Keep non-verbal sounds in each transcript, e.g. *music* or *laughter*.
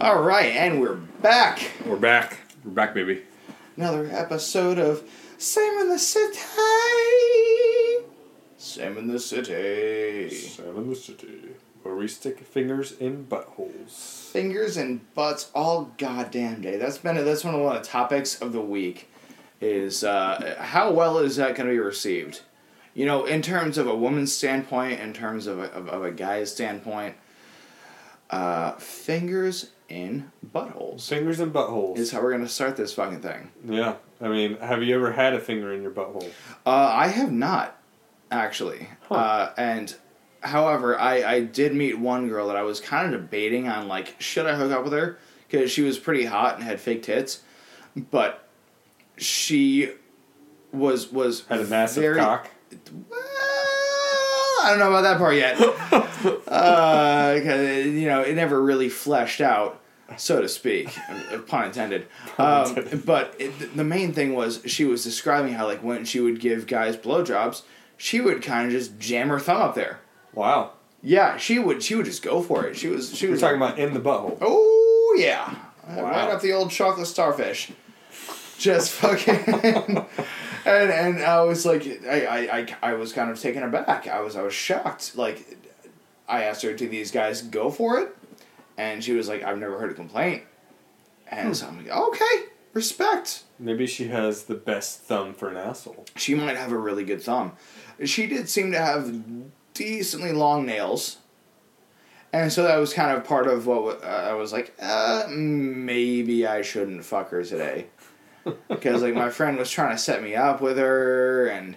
All right, and we're back. We're back. We're back, baby. Another episode of Same in the City. Same in the City. Seven the city, where we stick fingers in buttholes. Fingers and butts all goddamn day. That's been that's one of the topics of the week. Is uh, how well is that going to be received? You know, in terms of a woman's standpoint, in terms of a, of, of a guy's standpoint, uh, fingers in buttholes Fingers in buttholes. is how we're going to start this fucking thing. yeah. I mean, have you ever had a finger in your butthole? Uh, I have not, actually. Huh. Uh, and however, I, I did meet one girl that I was kind of debating on, like, should I hook up with her? Because she was pretty hot and had fake tits. But she was was Had a massive very, cock. Well, I don't know about that part yet. *laughs* uh, you know, it never really fleshed out, so to speak, *laughs* uh, pun intended. *laughs* Um, but it, the main thing was she was describing how, like, when she would give guys blowjobs, she would kind of just jam her thumb up there. Wow. Yeah, she would. She would just go for it. She was. She We're was talking about in the butthole. Oh yeah, Wow. right up the old chocolate starfish. Just *laughs* fucking, and and I was like, I, I, I, I was kind of taken aback. I was I was shocked. Like, I asked her, "Do these guys go for it?" And she was like, "I've never heard a complaint." And so I'm like, "Okay, respect." Maybe she has the best thumb for an asshole. She might have a really good thumb. She did seem to have decently long nails. And so that was kind of part of what uh, I was like, uh, maybe I shouldn't fuck her today. *laughs* Because, like, my friend was trying to set me up with her, and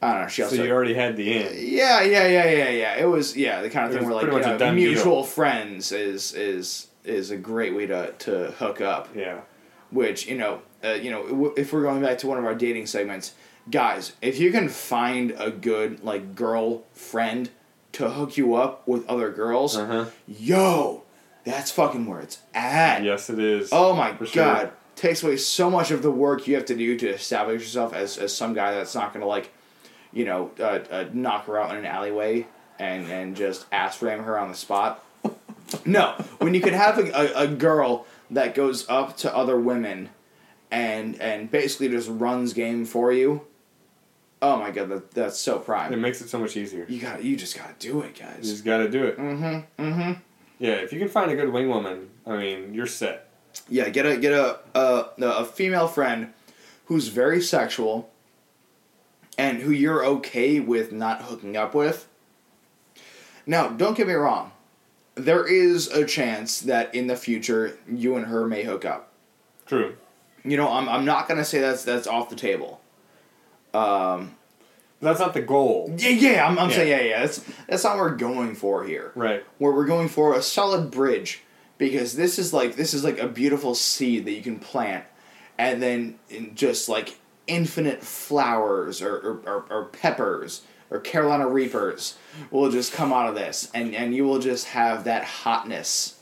I don't know, she So you already had the in. yeah, yeah, yeah, yeah, yeah. It was, yeah, the kind of It thing where, like, you know, mutual deal. friends is, is, is a great way to, to hook up Yeah. which you know, uh, you know, if we're going back to one of our dating segments, guys, if you can find a good like girl friend to hook you up with other girls, Uh huh. yo, that's fucking where it's at. Yes, it is. Oh my For sure. god, takes away so much of the work you have to do to establish yourself as as some guy that's not gonna like, you know, uh, uh, knock her out in an alleyway and and just ass ram her on the spot. *laughs* No, when you can have a, a, a girl that goes up to other women and and basically just runs game for you. Oh my god, that, that's so prime. It makes it so much easier. You got you just gotta do it, guys. You just got to do it. Mm-hmm. Mm-hmm. Yeah, if you can find a good wing woman, I mean, you're set. Yeah, get a get a a, a female friend who's very sexual and who you're okay with not hooking up with. Now, don't get me wrong. There is a chance that in the future you and her may hook up. True. You know, I'm I'm not gonna say that's that's off the table. Um, That's not the goal. yeah, yeah, I'm, I'm Yeah. saying yeah, yeah. That's that's not what we're going for here. Right. where we're going for a solid bridge because this is like this is like a beautiful seed that you can plant and then just like infinite flowers or, or, or, or peppers or Carolina Reapers will just come out of this and, and you will just have that hotness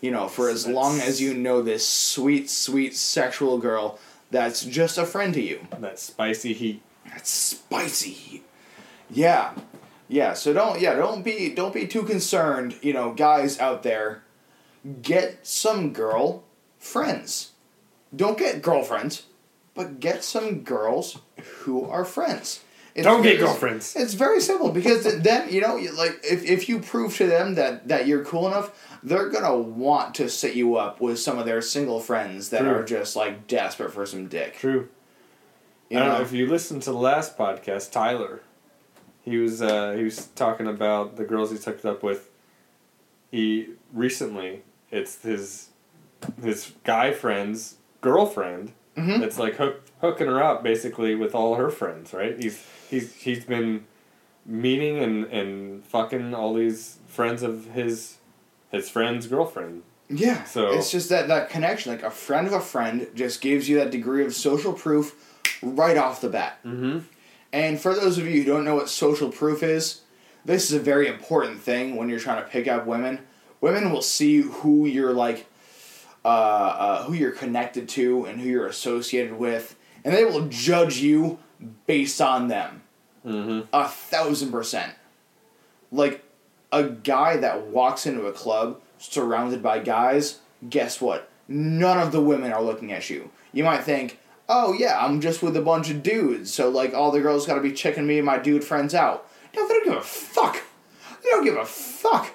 you know for as That's- long as you know this sweet sweet sexual girl that's just a friend to you That spicy heat. that's spicy. Heat. Yeah. Yeah, so don't yeah, don't be don't be too concerned, you know, guys out there. Get some girl friends. Don't get girlfriends, but get some girls who are friends. It's Don't get very- girlfriends. It's very simple because then you know, like if, if you prove to them that that you're cool enough, they're gonna want to set you up with some of their single friends that True. are just like desperate for some dick. True. You I don't know? know if you listened to the last podcast, Tyler. He was uh, he was talking about the girls he's hooked up with. He recently, it's his his guy friend's girlfriend. Mhm. That's like hook, hooking her up basically with all her friends, right? He's he's he's been meeting and and fucking all these friends of his his friend's girlfriend. Yeah. So- it's just that that connection, like a friend of a friend, just gives you that degree of social proof right off the bat. Mm-hmm. And for those of you who don't know what social proof is, this is a very important thing when you're trying to pick up women. Women will see who you're like, uh, uh, who you're connected to and who you're associated with, and they will judge you based on them. Mm-hmm. A thousand percent. Like, a guy that walks into a club surrounded by guys, guess what? None of the women are looking at you. You might think, oh yeah, I'm just with a bunch of dudes, so like all the girls gotta be checking me and my dude friends out. No, they don't give a fuck. They don't give a fuck.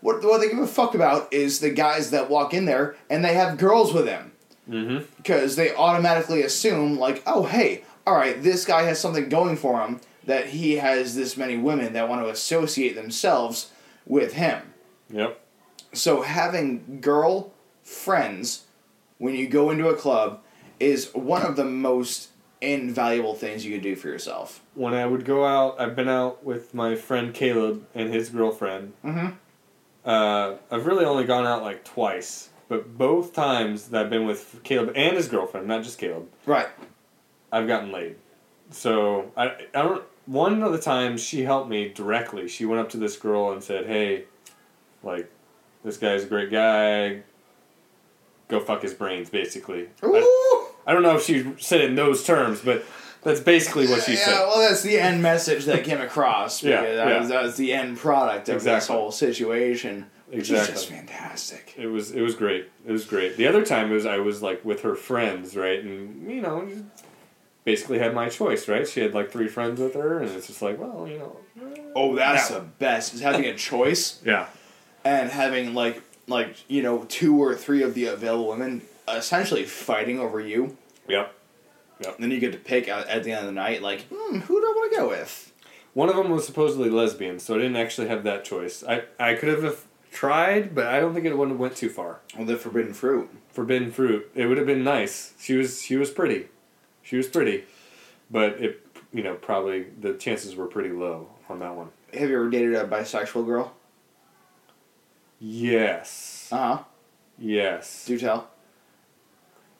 What, what they give a fuck about is the guys that walk in there and they have girls with them. Mm-hmm. Because they automatically assume, like, oh, hey, alright, this guy has something going for him that he has this many women that want to associate themselves with him. Yep. So having girl friends when you go into a club is one of the most invaluable things you can do for yourself. When I would go out, I've been out with my friend Caleb and his girlfriend. Mm-hmm. Uh, I've really only gone out like twice, but both times that I've been with Caleb and his girlfriend, not just Caleb, Right. I've gotten laid. So I, I don't. One of the times she helped me directly. She went up to this girl and said, "Hey, like, this guy's a great guy. Go fuck his brains." Basically, I, I don't know if she said it in those terms, but that's basically what she said. yeah, said. well, that's the end message that came across. *laughs* Yeah, that, yeah. Was, that was the end product of this whole situation. Which is Exactly. just fantastic. It was it was great. It was great. The other time was I was like with her friends, right, and you know, basically had my choice, right. She had like three friends with her, and it's just like, well, you know. Uh, oh, that's No. the best. Is having a *laughs* choice Yeah. and having like like you know two or three of the available women essentially fighting over you. Yep. And then you get to pick at, at the end of the night, like, hmm, who do I want to go with? One of them was supposedly lesbian, so I didn't actually have that choice. I I could have tried, but I don't think it would have went too far. Well, the forbidden fruit. Forbidden fruit. It would have been nice. She was she was pretty, she was pretty, but it you know probably the chances were pretty low on that one. Have you ever dated a bisexual girl? Yes. Uh huh. Yes. Do tell.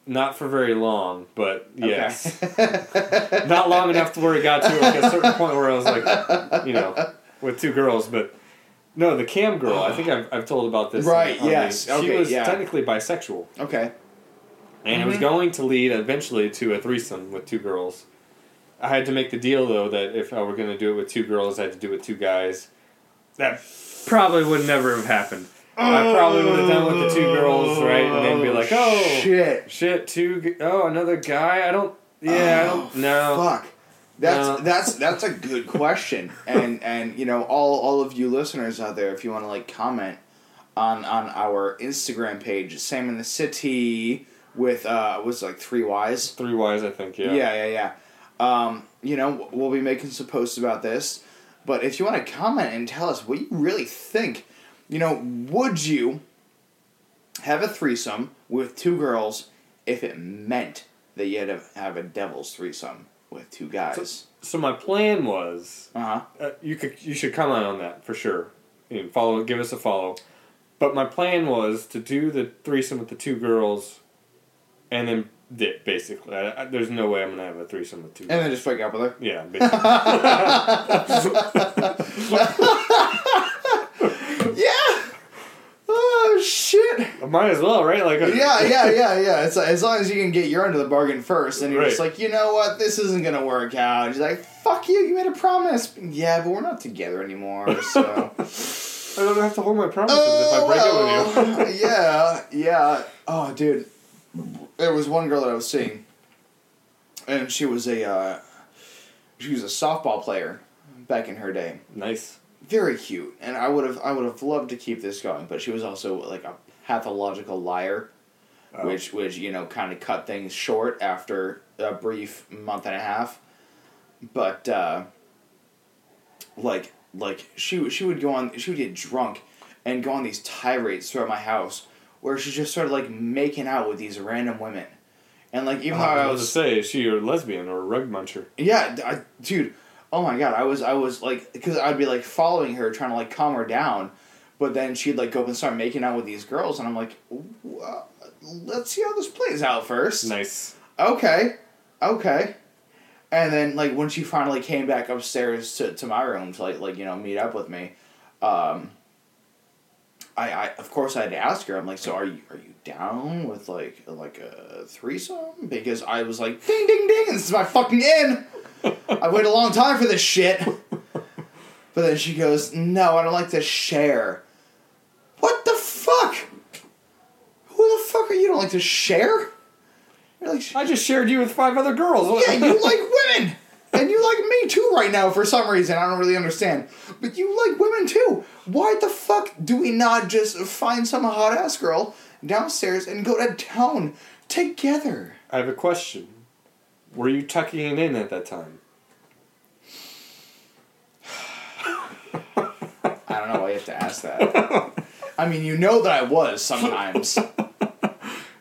Not for very long, but yes. Okay. *laughs* Not long enough to where it got to like a certain point where I was like, you know, with two girls, but no, the cam girl. I think I've, I've told about this. Right, on the- yes, she okay, was yeah. technically bisexual, okay. and it was Mhm. going to lead eventually to a threesome with two girls. I had to make the deal though that if I were going to do it with two girls, I had to do it with two guys. That probably would never have happened. I probably would have done with the two girls, right, and then be like, oh, shit. shit, two. g- Oh, another guy. I don't. Yeah, I don't. No. Fuck. That's No. that's that's a good question, and and you know all all of you listeners out there, if you want to like comment on on our Instagram page, Sam in the City with uh was like three Y's. Three Ys, I think. Yeah. Yeah, yeah, yeah. Um, you know, we'll be making some posts about this, but if you want to comment and tell us what you really think, you know, would you have a threesome with two girls if it meant that you had to have a devil's threesome with two guys? So my plan was, Uh huh. uh, you could you should comment on that for sure. And follow, give us a follow. But my plan was to do the threesome with the two girls, and then dip basically. I, I, there's no way I'm gonna have a threesome with two. And then just break up with her. yeah, basically. Yeah. *laughs* *laughs* *laughs* Oh shit. I might as well, right? Like, Yeah, yeah, yeah, yeah. It's like, as long as you can get your end of the bargain first, and you're just like, you know what, this isn't gonna work out. And she's like, fuck you, you made a promise. Yeah, but we're not together anymore, *laughs* so. I don't have to hold my promises if I break up with you. Oh, *laughs* yeah, yeah. Oh, dude, there was one girl that I was seeing, and she was a, uh, she was a softball player back in her day. nice. Very cute, and I would have, I would have loved to keep this going, but she was also like a pathological liar. Oh. which which you know kind of cut things short after a brief month and a half but uh like like she she would go on she would get drunk and go on these tirades throughout my house where she just started like making out with these random women and like even though I I was to say, is she a lesbian or a rug muncher? yeah I, dude oh my god I was I was like because I'd be like following her trying to like calm her down but then she'd like go up and start making out with these girls and I'm like "Wha- let's see how this plays out first Nice. okay, okay. And then like when she finally came back upstairs to, to my room to like like you know meet up with me, um, I, I of course I had to ask her. I'm like, so are you are you down with like like a threesome? Because I was like, ding ding ding, this is my fucking in. *laughs* I waited a long time for this shit. But then she goes, "No, I don't like to share." What the fuck? Who the fuck are you? Don't like to share? You're like, I just shared you with five other girls. yeah, you *laughs* like women. And you like me too right now for some reason. I don't really understand. But you like women too. Why the fuck do we not just find some hot ass girl downstairs and go to town together? I have a question. Were you tucking it in at that time? *sighs* I don't know why you have to ask that. *laughs* I mean, you know that I was sometimes. *laughs*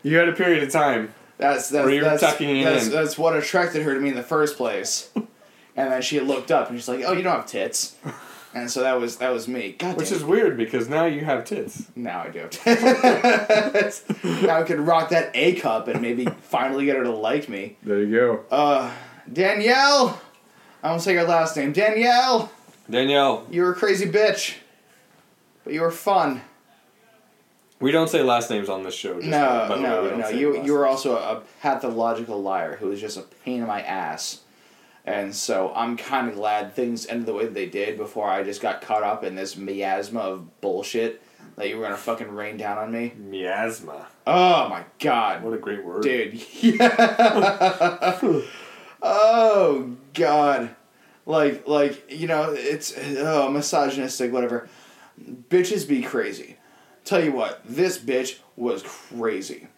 You had a period of time. That's that's Where you were that's, tucking that's, in. that's what attracted her to me in the first place. *laughs* And then she looked up and she's like, "Oh, you don't have tits," and so that was that was me. God Which is weird because now you have tits. Now I do have tits. *laughs* now I could rock that A cup and maybe finally get her to like me. There you go. Uh, Danielle. I won't say your last name. Danielle, Danielle, you were a crazy bitch, but you were fun. We don't say last names on this show. Just No, by the way, we no, don't no. say You last you were names. also a pathological liar who was just a pain in my ass. And so I'm kind of glad things ended the way that they did before I just got caught up in this miasma of bullshit that you were gonna fucking rain down on me. miasma. Oh my god, What a great word. dude! Yeah. *laughs* oh god, like like you know it's oh misogynistic whatever. Bitches be crazy. Tell you what, this bitch was crazy.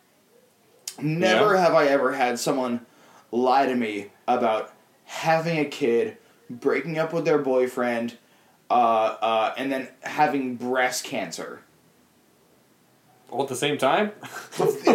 Never Yeah? have I ever had someone lie to me about having a kid, breaking up with their boyfriend, uh, uh, and then having breast cancer. All at the same time?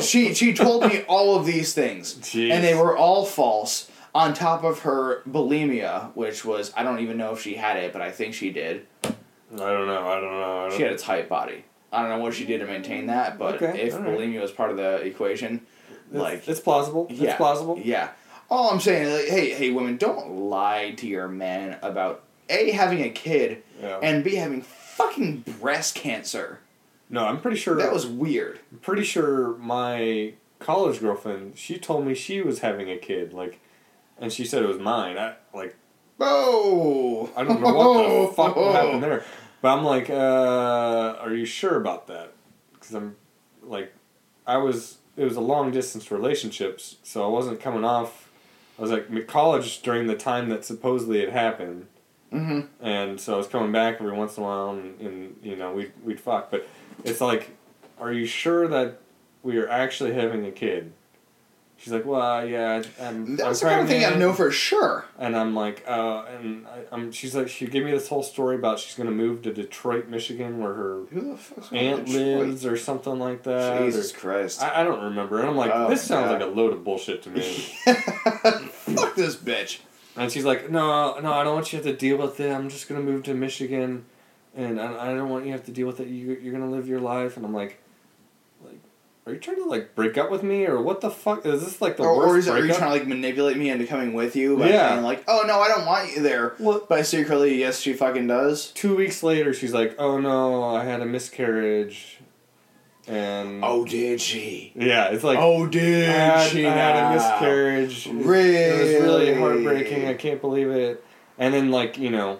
she she told me *laughs* all of these things, Jeez. and they were all false. On top of her bulimia, which was I don't even know if she had it, but I think she did. I don't know. I don't know. I don't She had a tight body. I don't know what she did to maintain that, but Okay, if alright. bulimia was part of the equation, It's, like it's plausible. yeah, It's plausible. Yeah. All I'm saying, is, like, hey, hey, women, don't lie to your man about a having a kid Yeah. and b having fucking breast cancer. no, I'm pretty sure. That was weird. I'm pretty sure my college girlfriend. She told me she was having a kid. Like, and she said it was mine. I like. Oh, I don't know what the fuck happened there. *laughs* But I'm like, uh, are you sure about that? Because I'm like, I was. It was a long distance relationship, so I wasn't coming off. I was like college during the time that supposedly it happened, Mm-hmm. and so I was coming back every once in a while, and, and you know we'd we'd fuck. But it's like, are you sure that we are actually having a kid? She's like, well, yeah, I'm. That's I'm the kind of thing I know for sure. And I'm like, uh, and I, I'm. She's like, she gave me this whole story about she's gonna move to Detroit, Michigan, where her Who the fuck's going aunt lives, or something like that. or- Jesus Christ. I, I don't remember. And I'm like, Oh, this sounds God. like a load of bullshit to me. *laughs* Fuck this bitch. and she's like, no, no, I don't want you to have to deal with it. I'm just gonna move to Michigan, and I, I don't want you to have to deal with it. You, you're gonna live your life. And I'm like, are you trying to like break up with me, or what the fuck is this like the Or, worst or is are you trying to like manipulate me into coming with you by Yeah. saying like, oh no, I don't want you there, Well- but secretly, yes, she fucking does. Two weeks later, she's like, "Oh no, I had a miscarriage," and Oh, did she? yeah, it's like, oh, did she? Had a miscarriage. Really? It was really heartbreaking. I can't believe it. And then, like you know,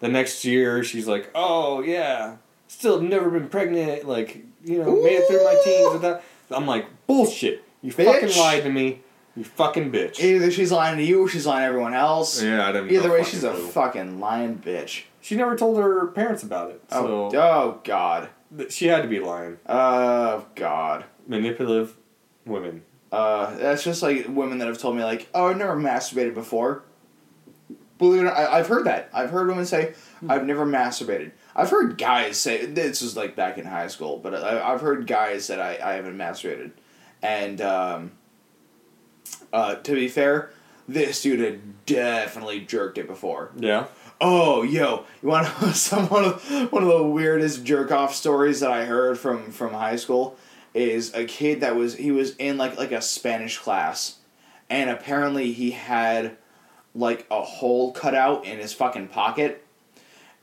the next year, she's like, "Oh yeah, still never been pregnant. Like you know, made it through my teens." And that. I'm like, "Bullshit! You fucking lied to me. You fucking bitch." Either she's lying to you or she's lying to everyone else. yeah, I didn't. Either know way, she's a fucking lying bitch. She never told her parents about it, Oh, so oh God. she had to be lying. Oh God. Manipulative women. Uh, that's just like women that have told me like, "Oh, I've never masturbated before." Believe it or not, I, I've heard that. I've heard women say, "I've never masturbated." I've heard guys say this was like back in high school, but I, I've heard guys that I, I haven't masturbated, and um, uh, to be fair, this dude had definitely jerked it before. Yeah. Oh, yo, you want to *laughs* know some one of one of the weirdest jerk off stories that I heard from from high school is a kid that was he was in like like a Spanish class, and apparently he had like a hole cut out in his fucking pocket,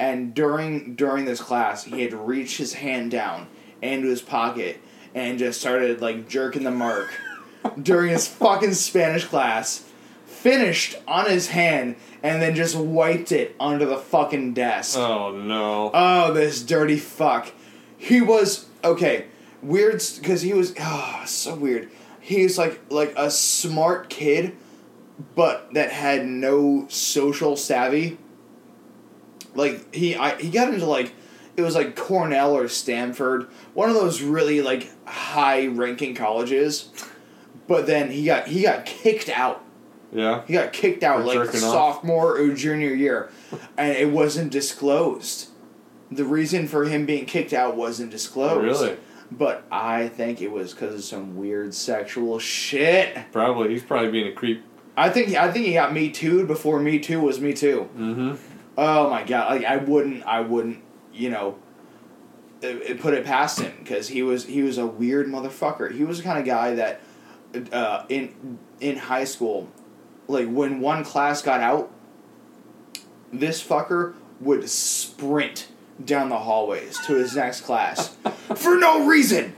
and during during this class he had reached his hand down into his pocket and just started like jerking the mark *laughs* during his fucking Spanish class. finished on his hand and then just wiped it under the fucking desk. Oh no. Oh, this dirty fuck. He was okay. Weird because he was oh, so weird. He's like like a smart kid, but that had no social savvy. Like he I he got into like it was like Cornell or Stanford, one of those really like high ranking colleges. But then he got he got kicked out. yeah. He got kicked out For like jerking off? sophomore or junior year, and it wasn't disclosed. The reason for him being kicked out wasn't disclosed. Oh, really? But I think it was because of some weird sexual shit. Probably. He's probably being a creep. I think I think he got me too before me too was me too. Mm-hmm. Oh my god! Like I wouldn't, I wouldn't, you know, it, it put it past him because he was he was a weird motherfucker. He was the kind of guy that, uh, in in high school, like when one class got out, this fucker would sprint down the hallways to his next class *laughs* for no reason,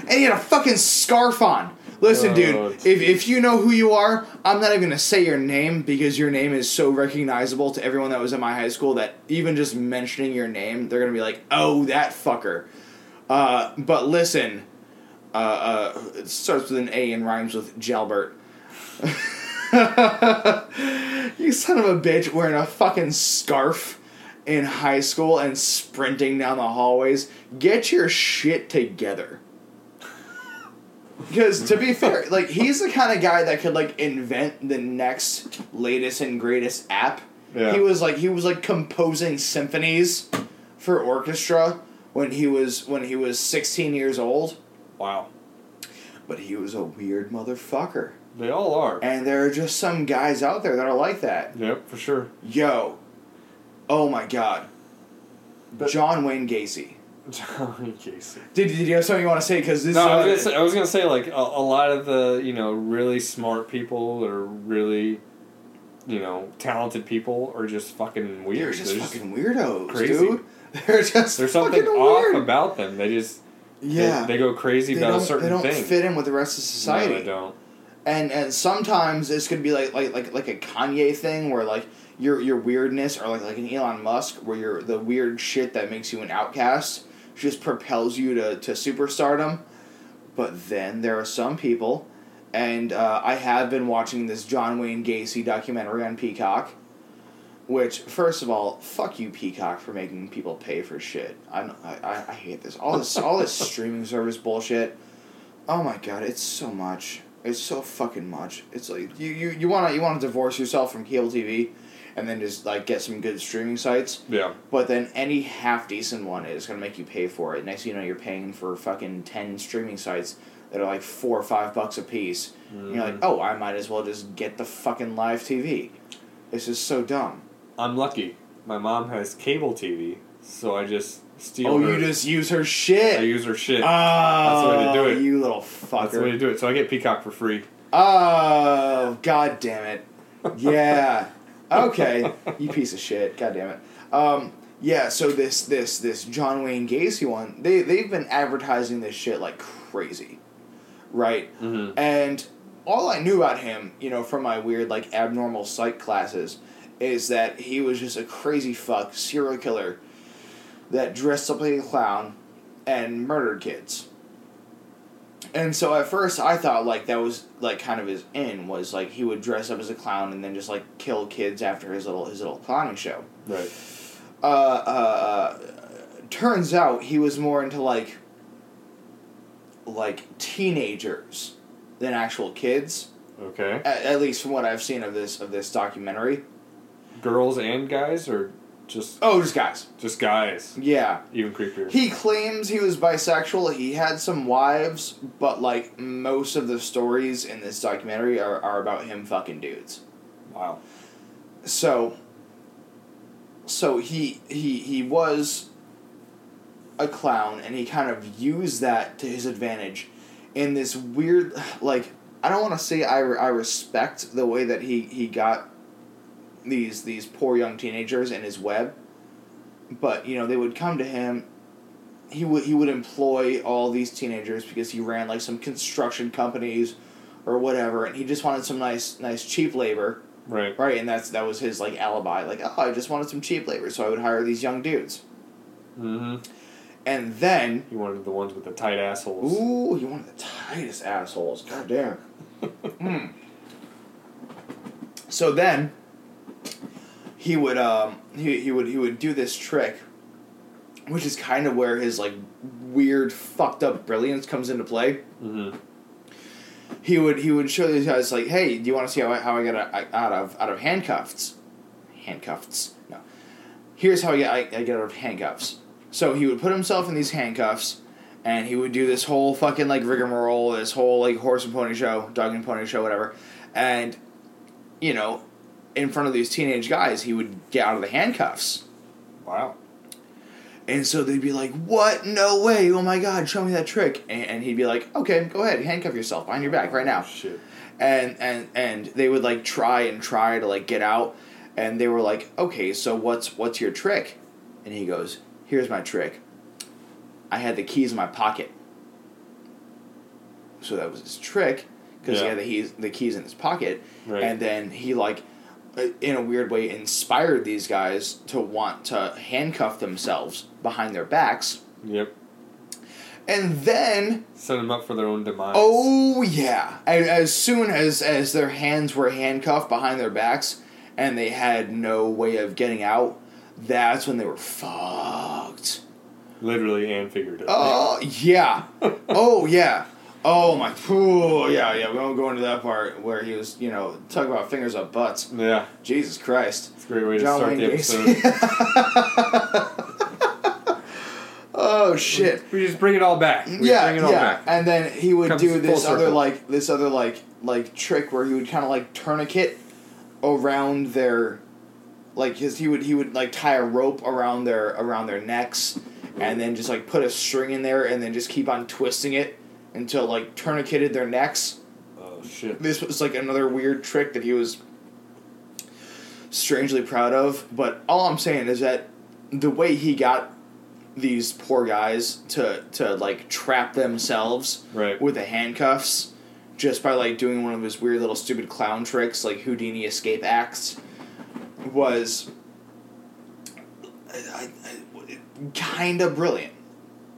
and he had a fucking scarf on. Listen, Oh, dude, if, if you know who you are, I'm not even gonna say your name because your name is so recognizable to everyone that was in my high school that even just mentioning your name, they're gonna be like, "Oh, that fucker." Uh, but listen, uh, uh, it starts with an A and rhymes with Jalbert. *laughs* you son of a bitch wearing a fucking scarf in high school and sprinting down the hallways. Get your shit together. Because to be fair, like he's the kind of guy that could like invent the next latest and greatest app. Yeah. He was like he was like composing symphonies for orchestra when he was when he was 16 years old, Wow. but he was a weird motherfucker. They all are. And there are just some guys out there that are like that. Yep, for sure. Yo. Oh my god. But- John Wayne Gacy. Johnny Casey. Did, did you have something you want to say? Because this No, I was, gonna say, I was gonna say like a, a lot of the you know really smart people or really, you know, talented people are just fucking weird. They're just They're just- fucking weirdos, crazy. dude. *laughs* They're just there's something fucking off about them. They just yeah. they, go crazy They about don't, a certain they don't thing. fit in with the rest of society. No, they don't. and and sometimes it's gonna be like like like like a Kanye thing where like your your weirdness or like like an Elon Musk where you're the weird shit that makes you an outcast just propels you to to superstardom. But then there are some people, and uh, I have been watching this John Wayne Gacy documentary on Peacock. Which, first of all, fuck you, Peacock, for making people pay for shit. I, I, I hate this. All this all this *laughs* streaming service bullshit. Oh my god, it's so much. It's so fucking much. It's like you, you, you wanna you wanna divorce yourself from cable TV and then just like get some good streaming sites. Yeah. But then any half decent one is gonna make you pay for it. Next thing you know you're paying for fucking ten streaming sites that are like four or five bucks a piece. And you're like, mm. oh, I might as well just get the fucking live TV. This is so dumb. I'm lucky. My mom has cable TV, so I just steal Oh, her. you just use her shit. I use her shit. Oh, That's the way to do oh, it. You little fucker. That's the way to do it. So I get Peacock for free. Oh, god damn it. *laughs* Yeah. Okay. you piece of shit. God damn it. Um, yeah, so this this this John Wayne Gacy one, they they've been advertising this shit like crazy. Right? Mm-hmm. And all I knew about him, you know, from my weird like abnormal psych classes, is that he was just a crazy fuck serial killer that dressed up like a clown and murdered kids. And so at first I thought like that was like kind of his in was like he would dress up as a clown and then just like kill kids after his little his little clowning show. Right. Uh, uh, uh, turns out he was more into like like teenagers than actual kids. Okay. At, at least from what I've seen of this of this documentary. Girls and guys, or just Oh, just guys. just guys? Yeah. Even creepier. He claims he was bisexual. He had some wives, but like most of the stories in this documentary are, are about him fucking dudes. wow. So so he he he was a clown and he kind of used that to his advantage in this weird like I don't want to say I, re- I respect the way that he, he got these these poor young teenagers in his web but you know they would come to him he would he would employ all these teenagers because he ran like some construction companies or whatever, and he just wanted some nice nice cheap labor, Right. right? And that's that was his like alibi, like oh I just wanted some cheap labor, so I would hire these young dudes, Mm-hmm. and then He wanted the ones with the tight assholes. ooh he wanted the tightest assholes, god damn. *laughs* Hmm. So then he would um he, he would he would do this trick which is kind of where his like weird fucked up brilliance comes into play. Mm-hmm. he would he would show these guys like hey do you want to see how I, how I got a- out of out of handcuffs? Handcuffs? No. Here's how I get I, I get out of handcuffs. So he would put himself in these handcuffs and he would do this whole fucking like rigmarole this whole like horse and pony show dog and pony show whatever. And you know in front of these teenage guys he would get out of the handcuffs Wow. and so they'd be like, "What? No way! Oh my god, show me that trick!" And, and he'd be like, "Okay, go ahead, handcuff yourself behind your back right now." Shit. And and and they would like try and try to like get out, and they were like, "Okay, so what's what's your trick?" And he goes, "Here's my trick. I had the keys in my pocket." So that was his trick, because he had the keys the keys in his pocket, Right. and then he like in a weird way inspired these guys to want to handcuff themselves behind their backs Yep. and then Set them up for their own demise. oh yeah and as soon as as their hands were handcuffed behind their backs and they had no way of getting out that's when they were fucked Literally and figuratively. oh yeah *laughs* oh yeah oh my oh yeah yeah we won't go into that part where he was you know talk about fingers up butts Yeah. jesus christ It's a great way to start Wayne the episode. *laughs* oh shit We just bring it all back. We yeah, bring it all yeah. back. And then he would Comes do this other circle. like this other like like trick where he would kind of like tourniquet around their like his he would he would like tie a rope around their around their necks and then just like put a string in there and then just keep on twisting it until like tourniqueted their necks. Oh shit. This was like another weird trick that he was strangely proud of, but all I'm saying is that the way he got these poor guys to to like trap themselves Right. with the handcuffs just by like doing one of his weird little stupid clown tricks like Houdini escape acts was kind of brilliant.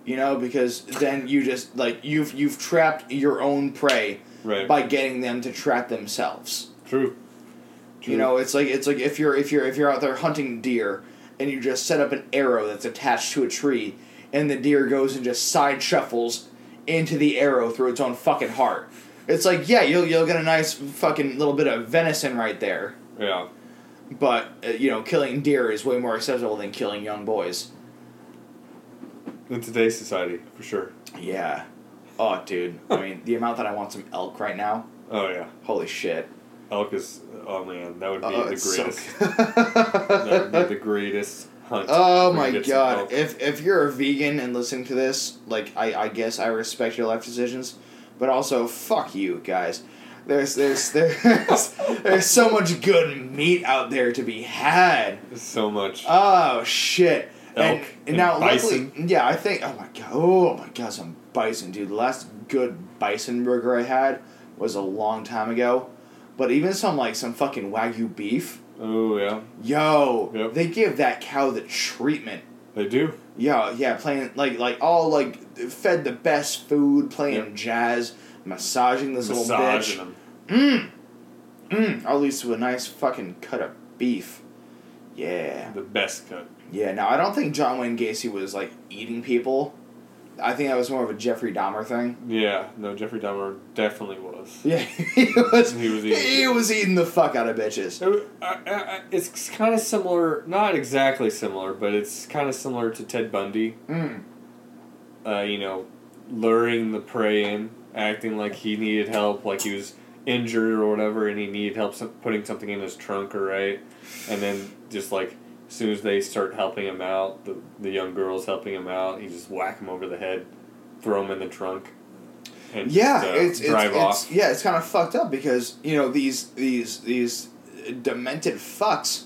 You know, because then you just like you've you've trapped your own prey Right. by getting them to trap themselves. True. True. You know, it's like it's like if you're if you're if you're out there hunting deer and you just set up an arrow that's attached to a tree and the deer goes and just side shuffles into the arrow through its own fucking heart. It's like, yeah, you'll you'll get a nice fucking little bit of venison right there. Yeah. But uh, you know, killing deer is way more acceptable than killing young boys. In today's society, for sure. Yeah. Oh, dude. I mean, the amount that I want some elk right now. Oh yeah. Holy shit. Elk is. Oh man, that would be Oh, the it's so greatest. *laughs* that would be the greatest hunt. Oh my god! If if you're a vegan and listening to this, like I, I guess I respect your life decisions, but also fuck you guys. There's there's there's *laughs* there's so much good meat out there to be had. so much. Oh shit! Elk and, and now bison. luckily, yeah, I think. Oh my god! Oh my god! Some bison, dude. The last good bison burger I had was a long time ago, but even some like some fucking wagyu beef. oh yeah, Yo, Yep. they give that cow the treatment. they do. Yeah, yeah, playing like like all like fed the best food, playing Yep. jazz, massaging this little Massaging bitch. them. Mm. Mm. At least with a nice fucking cut of beef. Yeah, The best cut. Yeah. Now I don't think John Wayne Gacy was like eating people. I think that was more of a Jeffrey Dahmer thing. Yeah, no, Jeffrey Dahmer definitely was. Yeah, *laughs* he was. He was eating he was eating the fuck out of bitches. It- I- I- I- It's kind of similar, not exactly similar, but it's kind of similar to Ted Bundy. Mm. Uh, you know, luring the prey in, acting like he needed help, like he was injured or whatever, and he needed help putting something in his trunk or right, and then just like as soon as they start helping him out, the the young girls helping him out, he just whack him over the head, throw him in the trunk, and Yeah, just, uh, it's, it's, drive it's off. yeah, it's kind of fucked up because you know these these these demented fucks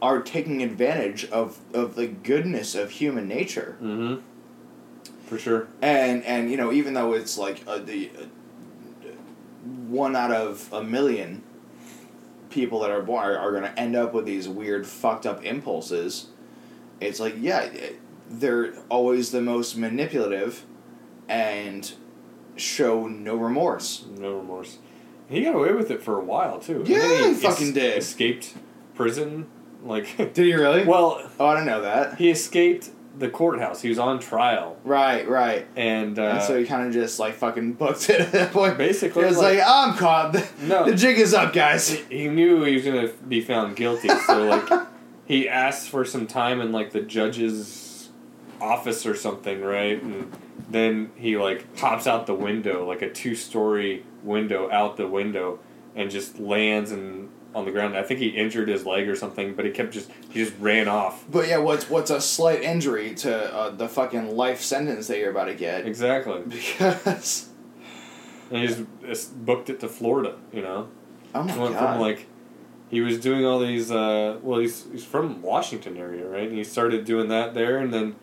are taking advantage of of the goodness of human nature, Mm-hmm. For sure. and and you know even though it's like uh, the uh, one out of a million people that are born are, are going to end up with these weird fucked up impulses. It's like yeah, they're always the most manipulative, and show no remorse. No remorse. He got away with it for a while too. Yeah, then he fucking did. Escaped prison. Like, Did he really? *laughs* well, oh, I don't know that. he escaped the courthouse. He was on trial, Right, right. and, uh, and so he kind of just like fucking booked it at that point. Basically, it was like- like, I'm caught. The, No. the jig is up, guys. he knew he was gonna be found guilty. So like, he asked for some time in like the judge's office or something, right? And then he like pops out the window, like a two-story window out the window, and just lands and on the ground. I think he injured his leg or something, but he kept just he just ran off. But yeah, what's what's a slight injury to uh, the fucking life sentence that you're about to get? Exactly, Because and he just, booked it to Florida. You know, oh my He went god, from like he was doing all these uh, well he's he's from Washington area right and he started doing that there and then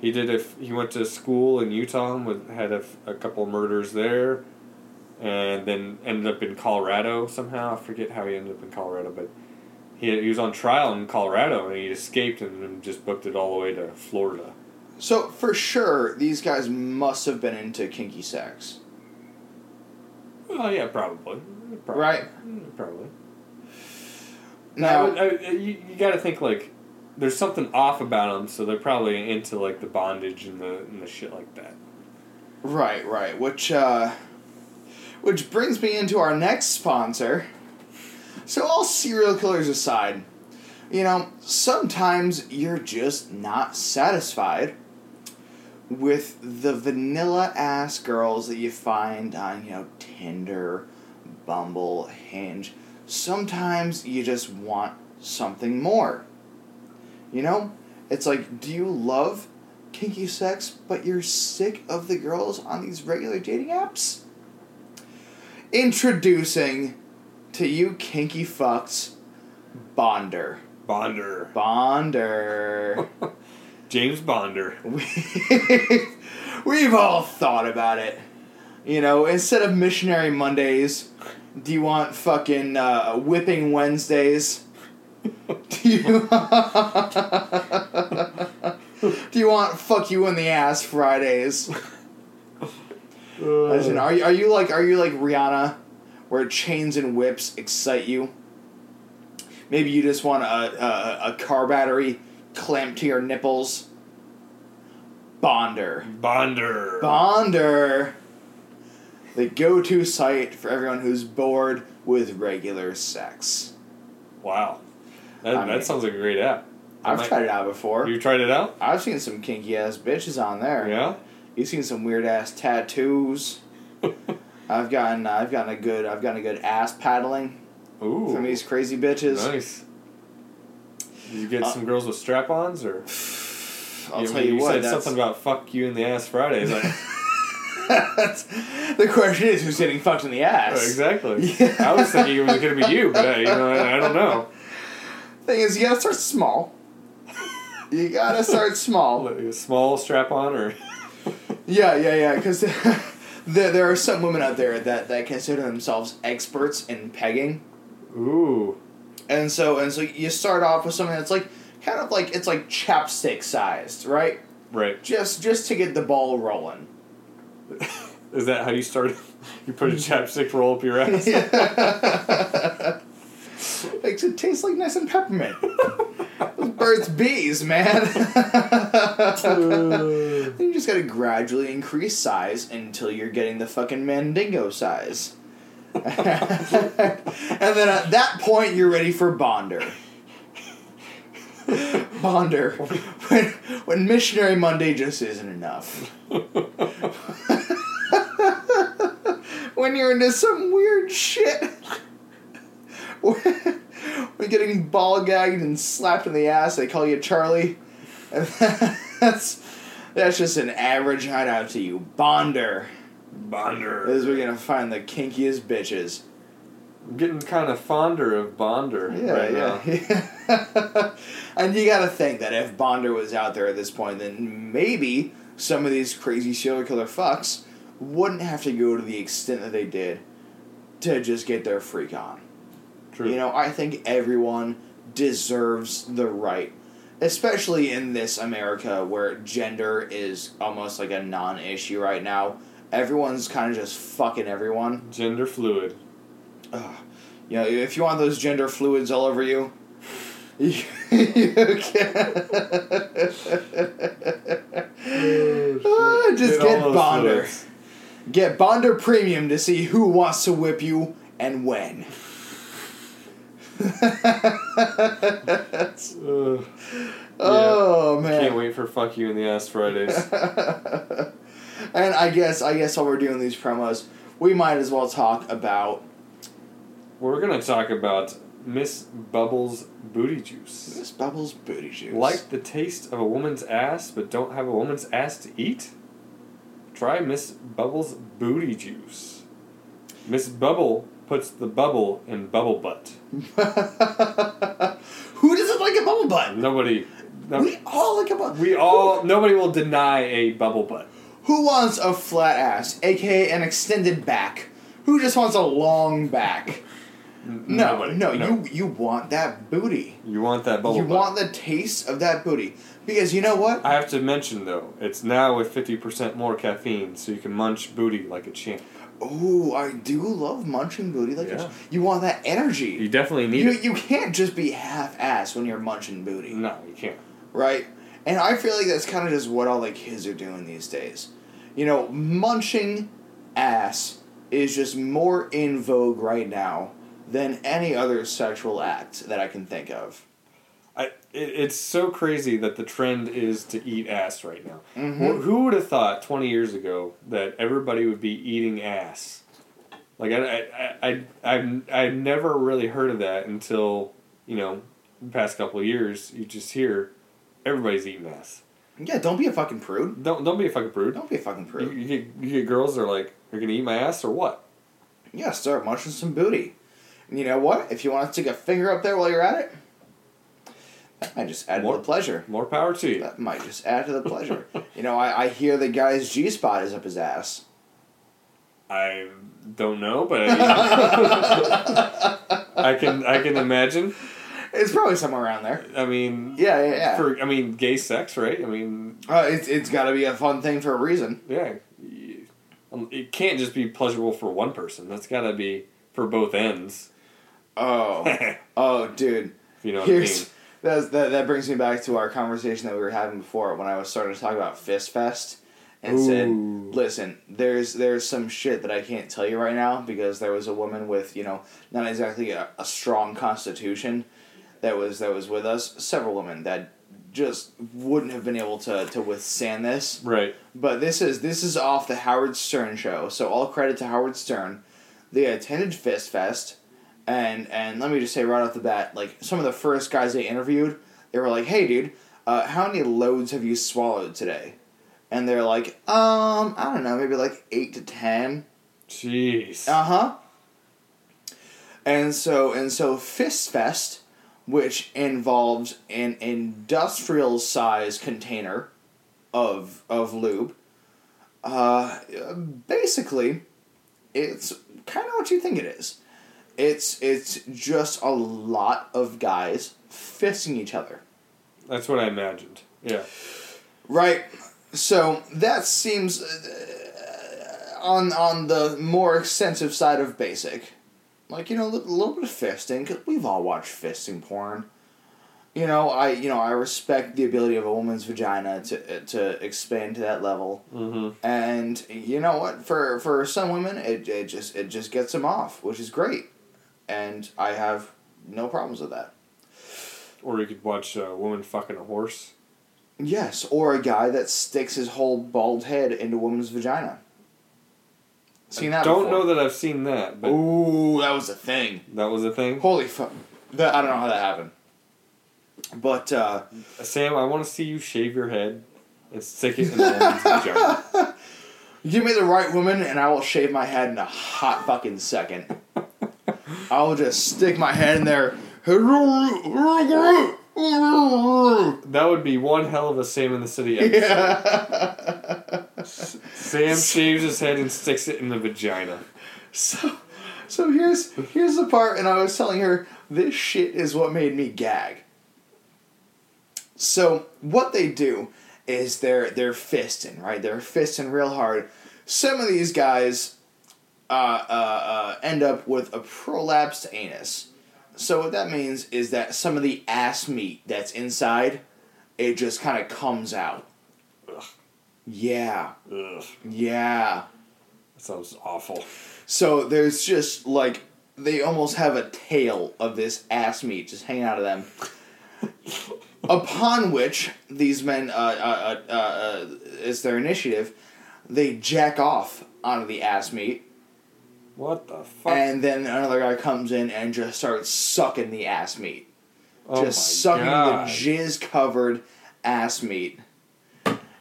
he did a f- he went to school in Utah and had a couple murders there and then ended up in Colorado somehow I forget how he ended up in Colorado but he, he was on trial in Colorado and he escaped and just booked it all the way to Florida so for sure these guys must have been into kinky sex, oh yeah probably, probably. right? Mm, probably Now, I, I, you, you got to think like there's something off about them, so they're probably into like the bondage and the and the shit like that. right, right. Which uh, which brings me into our next sponsor. So all serial killers aside, you know, sometimes you're just not satisfied with the vanilla ass girls that you find on, you know, Tinder, Bumble, Hinge. Sometimes you just want something more. You know? It's like, do you love kinky sex, but you're sick of the girls on these regular dating apps? Introducing to you kinky fucks, Bonder. Bonder, Bonder. *laughs* James Bonder. *laughs* We've, all thought about it. You know, instead of missionary Mondays, do you want fucking uh, whipping Wednesdays? Do you *laughs* do you want fuck you in the ass Fridays? Uh. Listen, are you are you like are you like Rihanna, where chains and whips excite you? Maybe you just want a a, a car battery clamped to your nipples. Bonder. Bonder. Bonder. The go-to site for everyone who's bored with regular sex. wow, that, I mean- that sounds like a great app. I I've might- tried it out before. You tried it out? I've seen some kinky ass bitches on there. Yeah. You've seen some weird ass tattoos. *laughs* I've gotten I've gotten a good I've gotten a good ass paddling Ooh. from these crazy bitches. Nice. Did you get Uh, some girls with strap-ons, or *sighs* I'll you, tell you, what. You said something about "fuck you in the ass" Fridays. Like, *laughs* the question is who's getting fucked in the ass. exactly. Yeah. *laughs* I was thinking it was going to be you, but uh, you know, I, I don't know. Thing is, you gotta start small. You gotta start small. Like a small strap-on, or Yeah, yeah, yeah. Because *laughs* there, there are some women out there that, that consider themselves experts in pegging, ooh, and so and so you start off with something that's like kind of like it's like chapstick sized, right? right. Just just to get the ball rolling. *laughs* Is that how you started? *laughs* You put a chapstick roll up your ass. Makes it taste like nice and peppermint. Those birds bees, man. *laughs* you just gotta gradually increase size until you're getting the fucking mandingo size. *laughs* and then at that point, you're ready for Bonder. Bonder. When, when Missionary Monday just isn't enough. *laughs* when you're into some weird shit. *laughs* when getting ball gagged and slapped in the ass, they call you Charlie. And *laughs* that's that's just an average night out to you. Bonder. Bonder. Is we're gonna find the kinkiest bitches. I'm getting kind of fonder of Bonder Yeah, right now. yeah. *laughs* and you gotta think that if Bonder was out there at this point, then maybe some of these crazy serial killer fucks wouldn't have to go to the extent that they did to just get their freak on. True. You know, I think everyone deserves the right, especially in this America where gender is almost like a non issue right now. Everyone's kind of just fucking everyone. Gender fluid. Ugh. You know, if you want those gender fluids all over you, *laughs* you, can. *laughs* Ah, just get Bonder. fluids. Get Bonder Premium to see who wants to whip you and when. Ugh. Oh man. Can't wait for fuck you in the ass Fridays. *laughs* and I guess I guess while we're doing these promos, we might as well talk about We're gonna talk about Miss Bubbles booty juice. Miss Bubbles booty juice. Like the taste of a woman's ass, but don't have a woman's ass to eat? Try Miss Bubbles booty juice. Miss Bubble puts the bubble in bubble butt. *laughs* Who doesn't like a bubble butt? Nobody. No, We all like a bubble. we all. Nobody will deny a bubble butt. Who wants a flat ass, aka an extended back? Who just wants a long back? No, Nobody. no, you you want that booty. You want that bubble you butt. want the taste of that booty because you know what? I have to mention though, it's now with fifty percent more caffeine, so you can munch booty like a champ. Oh, I do love munching booty. Like Yeah. you want that energy. You definitely need You, it. you can't just be half ass when you're munching booty, No, you can't. right? And I feel like that's kind of just what all the kids are doing these days. You know, munching ass is just more in vogue right now than any other sexual act that I can think of. I, it, it's so crazy that the trend is to eat ass right now. Mhm. Who would have thought 20 years ago that everybody would be eating ass? Like, I, I, I, I, I've, I've never really heard of that until, you know, the past couple of years. You just hear everybody's eating ass. Yeah, don't be a fucking prude. Don't, don't be a fucking prude. Don't be a fucking You, prude. you, get, you get girls that are like, you're going to eat my ass or what? Yeah, start munching some booty. And you know what? If you want to stick a finger up there while you're at it, that might just add More- to the pleasure. More power to you. That might just add to the pleasure. *laughs* you know, I, I hear the guy's G spot is up his ass. I don't know, but I, I can I can imagine. It's probably somewhere around there. I mean, Yeah, yeah, yeah. for I mean, gay sex, right? I mean, uh, it's it's got to be a fun thing for a reason. yeah, um, it can't just be pleasurable for one person. That's got to be for both ends. Oh, *laughs* oh, dude. you know what I mean. Here's that. That brings me back to our conversation that we were having before when I was starting to talk about Fist Fest, and said, "Listen, there's there's some shit that I can't tell you right now because there was a woman with you know not exactly a, a strong constitution that was that was with us. Several women that just wouldn't have been able to to withstand this. Right. But this is this is off the Howard Stern show, so all credit to Howard Stern. They attended Fist Fest, and and let me just say right off the bat, like some of the first guys they interviewed, they were like, "Hey, dude, uh, how many loads have you swallowed today?" And they're like, "Um, I don't know, maybe like eight to ten. Jeez. Uh huh. And so and so Fist Fest, which involves an industrial size container of of lube. Uh, basically, it's kind of what you think it is. It's it's just a lot of guys fisting each other. That's what I imagined. Yeah. Right. So that seems uh, on on the more extensive side of basic. Like you know, a little bit of fisting. Cause we've all watched fisting porn. You know, I you know I respect the ability of a woman's vagina to to expand to that level. Mm-hmm. And you know what? For for some women, it, it just it just gets them off, which is great. And I have no problems with that. Or you could watch a woman fucking a horse. Yes, or a guy that sticks his whole bald head into a woman's vagina. Seen that? Don't before. know that I've seen that, but Ooh, that was a thing. that was a thing. Holy fuck! That I don't know how that happened. But uh, Sam, I want to see you shave your head and stick it in the woman's *laughs* vagina. give me the right woman, and I will shave my head in a hot fucking second. I will just stick my head in there. That would be one hell of a Sam in the City *laughs* episode. Yeah. Sam shaves his head and sticks it in the vagina. So, So here's here's the part, and I was telling her this shit is what made me gag. So what they do is they're they're fisting, right? They're fisting real hard. Some of these guys uh, uh, uh, end up with a prolapsed anus. So what that means is that some of the ass meat that's inside, it just kind of comes out. Ugh. Yeah, Ugh, yeah. that sounds awful. So there's just like they almost have a tail of this ass meat just hanging out of them. *laughs* Upon which these men, uh, uh, uh, uh, is their initiative, they jack off onto the ass meat, What the fuck? and then another guy comes in and just starts sucking the ass meat, oh just sucking God. the jizz covered ass meat.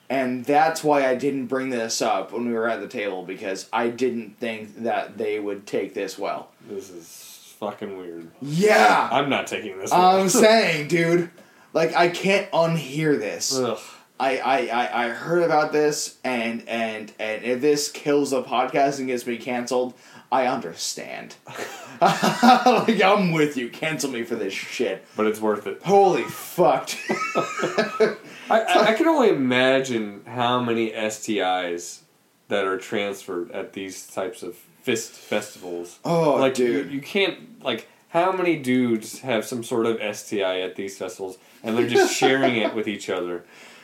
And that's why I didn't bring this up when we were at the table because I didn't think that they would take this well. This is fucking weird. Yeah, I'm not taking this. I'm *laughs* saying, dude. Like I can't unhear this. Ugh. I, I, I, I heard about this and and and if this kills the podcast and gets me canceled, I understand. *laughs* like I'm with you. Cancel me for this shit. But it's worth it. Holy fuck. *laughs* I, I, I can only imagine how many STIs that are transferred at these types of fist festivals. oh, like dude. You, you can't like how many dudes have some sort of STI at these festivals and they're just sharing it with each other.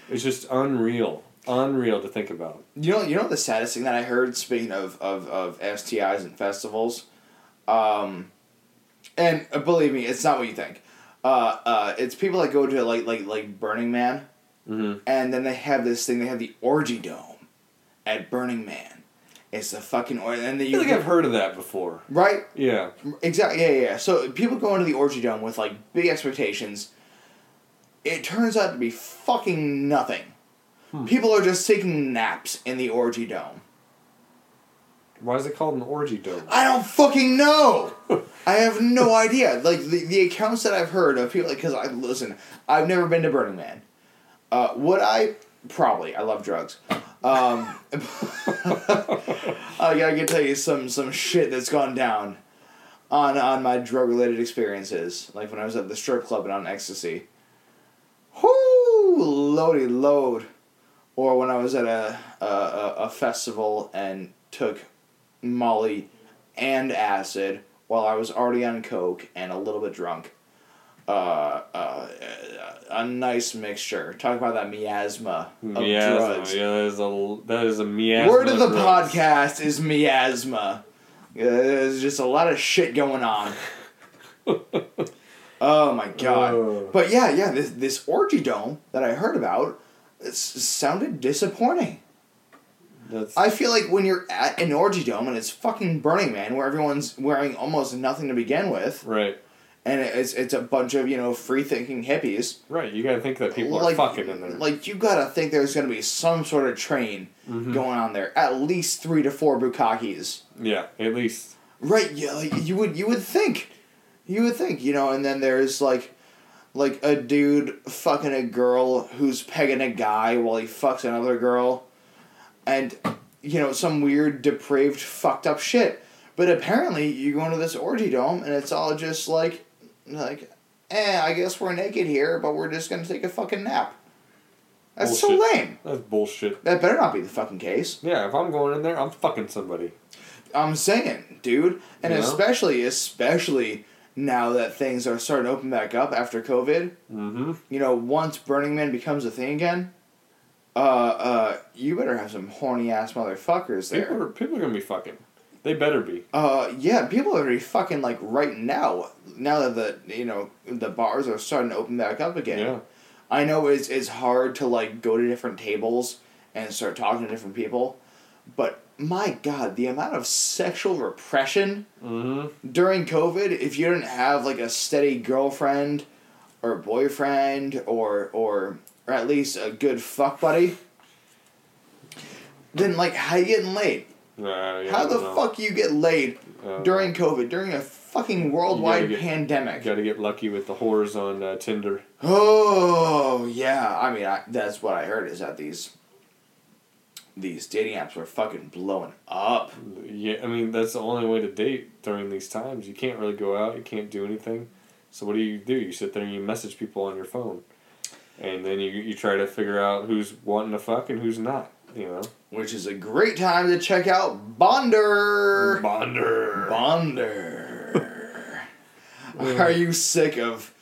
It's just unreal. Unreal to think about. You know, you know the saddest thing that I heard. Speaking of of, of STIs and festivals, um, and uh, believe me, it's not what you think. Uh, uh, it's people that go to like like like Burning Man, Mm-hmm. and then they have this thing. They have the orgy dome at Burning Man. It's the fucking or and then I you feel like I've heard of that before. right Yeah. exactly yeah, yeah yeah. So people go into the orgy dome with like big expectations. It turns out to be fucking nothing. Hmm. People are just taking naps in the orgy dome. Why is it called an orgy dome? I don't fucking know. *laughs* I have no idea. Like the, the accounts that I've heard of people, because I listen, I've never been to Burning Man. Uh, would I? Probably. I love drugs. Um, *laughs* I gotta tell you some some shit that's gone down on on my drug related experiences. Like when I was at the strip club and on ecstasy. Whoo, loady load. Or when I was at a a, a, festival and took Molly and acid while I was already on coke and a little bit drunk. Uh, uh, a nice mixture. Talk about that miasma of Miasma. drugs. Yeah, that is a that is a miasma. Word of the drugs. podcast is miasma. Yeah, There's just a lot of shit going on. *laughs* oh my god! But yeah, yeah, this this orgy dome that I heard about, it sounded disappointing. That's I feel like when you're at an orgy dome and it's fucking Burning Man, where everyone's wearing almost nothing to begin with, right. and it's it's a bunch of you know free thinking hippies. Right. You gotta think that people like, are fucking in there. Like you gotta think there's gonna be some sort of train Mhm. going on there. At least three to four bukakis. yeah, at least. Right? Yeah. Like you would you would think, you would think you know. And then there's like, like a dude fucking a girl who's pegging a guy while he fucks another girl, and you know some weird depraved fucked up shit. But apparently you go into this orgy dome and it's all just like, like, eh, I guess we're naked here, but we're just gonna take a fucking nap. That's so lame. That's bullshit. That better not be the fucking case. Yeah, if I'm going in there, I'm fucking somebody. I'm saying, dude, and You know? especially, especially now that things are starting to open back up after COVID. Mm-hmm. You know, once Burning Man becomes a thing again, uh, uh, you better have some horny ass motherfuckers People there. are people are gonna be fucking. They better be. Uh, yeah, people are gonna be fucking like right now. Now that the you know the bars are starting to open back up again. Yeah. I know it's it's hard to like go to different tables and start talking to different people, but my god, the amount of sexual repression Mm-hmm. during COVID, if you didn't have like a steady girlfriend or boyfriend or or or at least a good fuck buddy, then like how you getting laid? Uh, yeah, how the know. fuck you get laid Uh, during COVID, during a fucking worldwide get- pandemic? Got to get lucky with the whores on uh, Tinder. Oh yeah, I mean I, that's what I heard is that these these dating apps were fucking blowing up. yeah, I mean that's the only way to date during these times. You can't really go out. You can't do anything. So what do you do? You sit there and you message people on your phone, and then you you try to figure out who's wanting to fuck and who's not. You know. Which is a great time to check out Bonder. Bonder. Bonder. *laughs* Are you sick of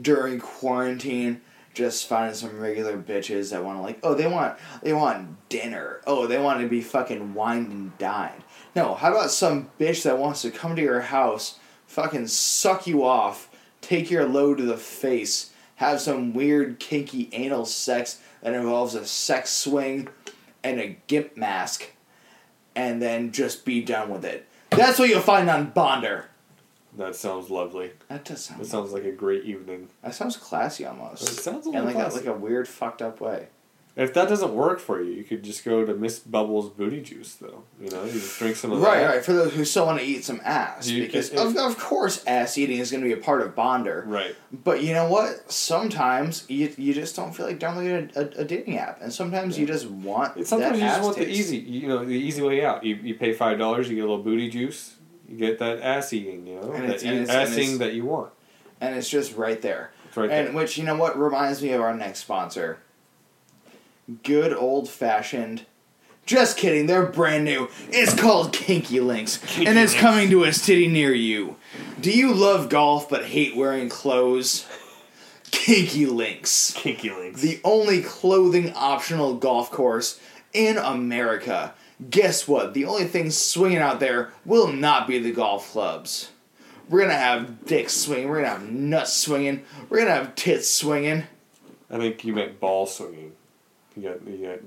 during quarantine just finding some regular bitches that want to like oh they want they want dinner. Oh they want to be fucking wined and dined. No how about some bitch that wants to come to your house fucking suck you off take your load to the face have some weird kinky anal sex that involves a sex swing and a gimp mask and then just be done with it. That's what you'll find on bonder That sounds lovely. that does sound That sounds like a great evening. that sounds classy almost It sounds a and little like a, like a weird fucked up way If that doesn't work for you, you could just go to Miss Bubbles Booty Juice, though. You know, you just drink some of Right, that. right. Right. For those who still want to eat some ass, You- because of, of course ass eating is going to be a part of Bonder. Right. But you know what? Sometimes you, you just don't feel like downloading a, a, a dating app, and sometimes you just want Sometimes that you just want the easy, you know, the easy way out. You, you pay five dollars, you get a little booty juice, you get that ass eating, you know, And that and eat- it's- ass and it's- that you want. and it's just right there. It's right and there. which you know what reminds me of our next sponsor. Good old fashioned. Just kidding, they're brand new. It's called Kinky Links, Kinky and it's Links. coming to a city near you. Do you love golf but hate wearing clothes? Kinky Links. Kinky links. the only clothing optional golf course in America. Guess what? The only thing swinging out there will not be the golf clubs. We're gonna have dicks swinging. We're gonna have nuts swinging. We're gonna have tits swinging. I think you meant ball swinging. You got, you got,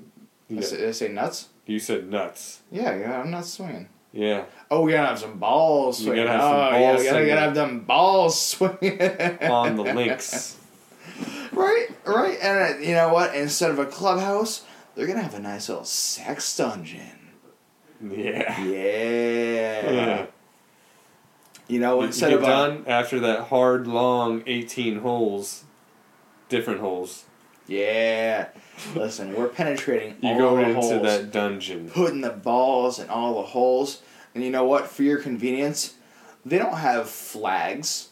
you, I got, say, I say nuts? you said nuts. Yeah, yeah, I'm not swinging. Yeah. Oh, we gotta have some balls You swinging. gotta have some oh, yeah, balls we gotta, swinging. gotta have them balls swinging On the links. *laughs* Right, right, and uh, you know what? Instead of a clubhouse, they're gonna have a nice little sex dungeon. Yeah. Yeah. Yeah. You know, You instead get of a, after that hard, long 18 holes, different holes. yeah. Listen, we're penetrating You all go the into holes, that dungeon. putting the balls in all the holes, and you know what? For your convenience, they don't have flags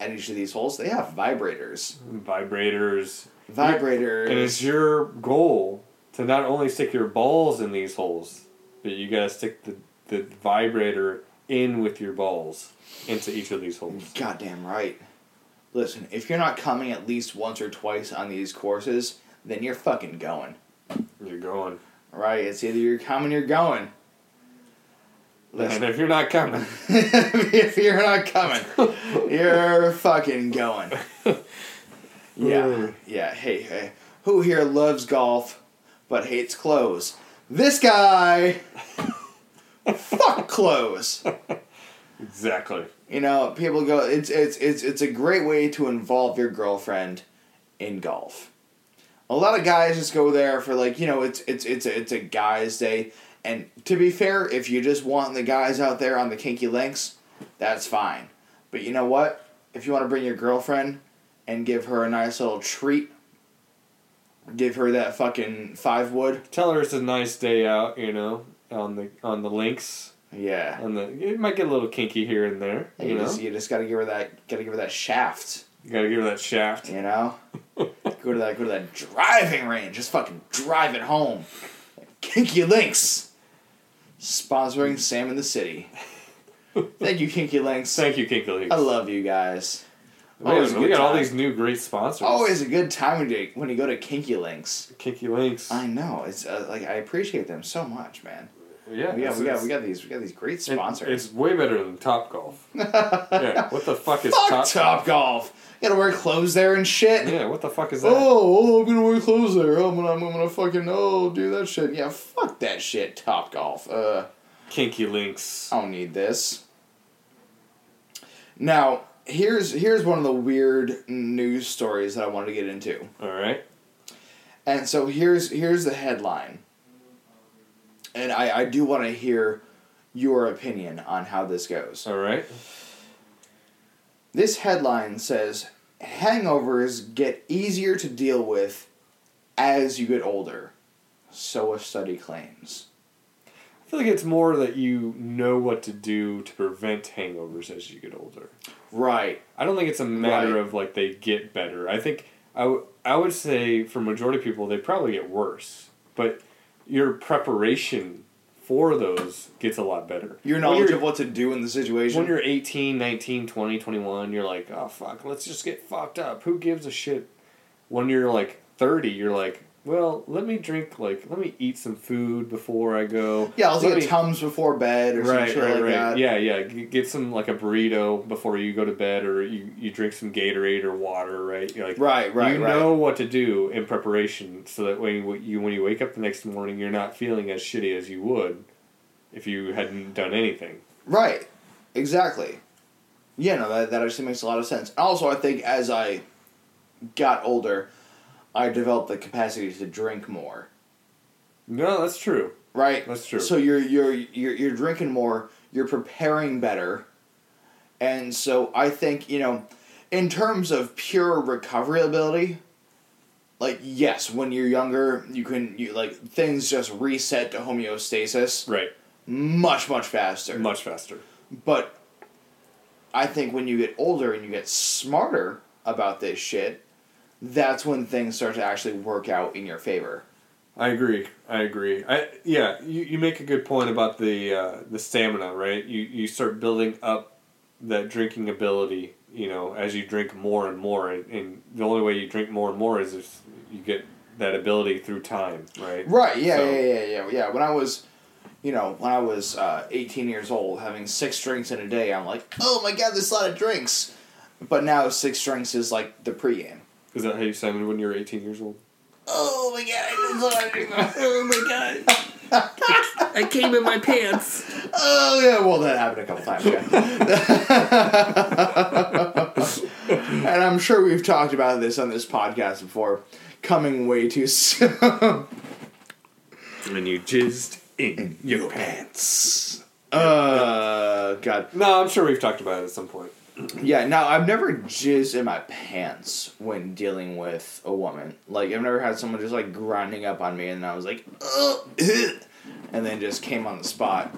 at each of these holes. They have vibrators. Vibrators. Vibrators. And it's your goal to not only stick your balls in these holes, but you gotta stick the, the vibrator in with your balls into each of these holes. Goddamn right. Listen, if you're not coming at least once or twice on these courses, then you're fucking going. You're going. Right? It's either you're coming or you're going. Listen, And if you're not coming, *laughs* if you're not coming, you're fucking going. *laughs* Yeah, yeah. Hey, hey, who here loves golf but hates clothes? This guy. Fuck clothes. exactly. You know, people go. It's it's it's it's a great way to involve your girlfriend in golf. A lot of guys just go there for like you know it's it's it's a, it's a guys' day, and to be fair, if you just want the guys out there on the kinky links, that's fine. But you know what? If you want to bring your girlfriend and give her a nice little treat, give her that fucking five wood. Tell her it's a nice day out, you know, on the on the links. Yeah, On the it might get a little kinky here and there. you, You know, just you just gotta give her that gotta give her that shaft. you gotta give her that shaft. You know, *laughs* go to that go to that driving range. Just fucking drive it home. Kinky Links, sponsoring Sam in the City. *laughs* Thank you, Kinky Links. Thank you, Kinky Links. I love you guys. We, Always we good got all these new great sponsors. Always a good time when you when you go to Kinky Links. Kinky Links. I know it's uh, like I appreciate them so much, man. yeah, We got we got we got these we got these great it- sponsors. It's way better than Top Golf. *laughs* yeah, what the fuck is Fuck Top? Top Golf. You gotta wear clothes there and shit. Yeah, what the fuck is that? Oh, oh, I'm gonna wear clothes there. I'm gonna, I'm gonna fucking, oh, do that shit. Yeah, fuck that shit, Top Golf. Uh, Kinky Links. I don't need this. Now, here's here's one of the weird news stories that I wanted to get into. All right. And so here's here's the headline. And I, I do want to hear your opinion on how this goes. All right. This headline says hangovers get easier to deal with as you get older. So a study claims. I feel like it's more that you know what to do to prevent hangovers as you get older. Right. I don't think it's a matter Right. of like they get better. I think I, w- I would say for majority of people they probably get worse, but your preparation for those gets a lot better. Your knowledge of what to do in the situation. when you're 18, 19, 20, 21, you're like, oh fuck, let's just get fucked up. Who gives a shit? When you're like 30, you're like, well, let me drink, like, let me eat some food before I go. yeah, I'll Let a me- Tums before bed or some Right, shit right, like right. that. Yeah, yeah. Get some, like, a burrito before you go to bed, or you, you drink some Gatorade or water, right? You're like, Right, right, you right. know what to do in preparation so that when you, you when you wake up the next morning, you're not feeling as shitty as you would if you hadn't done anything. Right. Exactly. Yeah, no, that, that actually makes a lot of sense. Also, I think as I got older, I developed the capacity to drink more. No, that's true. Right? That's true. So you're you're you're you're drinking more, you're preparing better. And so I think, you know, in terms of pure recovery ability, like yes, when you're younger, you can you like things just reset to homeostasis Right. much much faster. Much faster. But I think when you get older and you get smarter about this shit, that's when things start to actually work out in your favor. I agree. I agree. I yeah. You, you make a good point about the uh, the stamina, right? You you start building up that drinking ability. You know, as you drink more and more, and, and the only way you drink more and more is if you get that ability through time, right? Right, yeah, So- yeah, yeah, yeah, yeah. When I was, you know, when I was uh, 18 years old, having six drinks in a day, I'm like, oh my god, there's a lot of drinks. But now six drinks is like the pregame. Is that how you sounded when you were eighteen years old? Oh my god, there's a lot. Oh my god. I came in my pants. Oh yeah, well that happened a couple times. Yeah. *laughs* and I'm sure we've talked about this on this podcast before. Coming way too soon. *laughs* And you jizzed in your pants. Uh, God. No, I'm sure we've talked about it at some point. Yeah, now I've never jizzed in my pants when dealing with a woman. Like I've never had someone just like grinding up on me, and I was like, and then just came on the spot.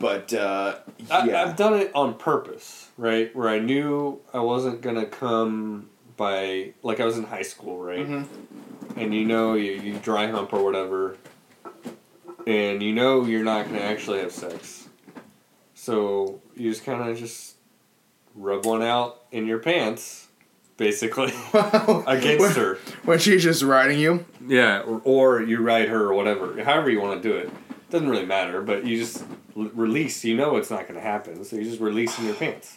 But uh, I, yeah, I've done it on purpose, right? Where I knew I wasn't gonna come by like I was in high school, right? Mhm. And you know you, you dry hump or whatever, and you know you're not gonna actually have sex, so you just kind of just rub one out in your pants, basically *laughs* *laughs* against when, her. when she's just riding you. Yeah, or, or you ride her or whatever. However you want to do it. Doesn't really matter, but you just l- release. You know it's not going to happen, so you just release in your pants.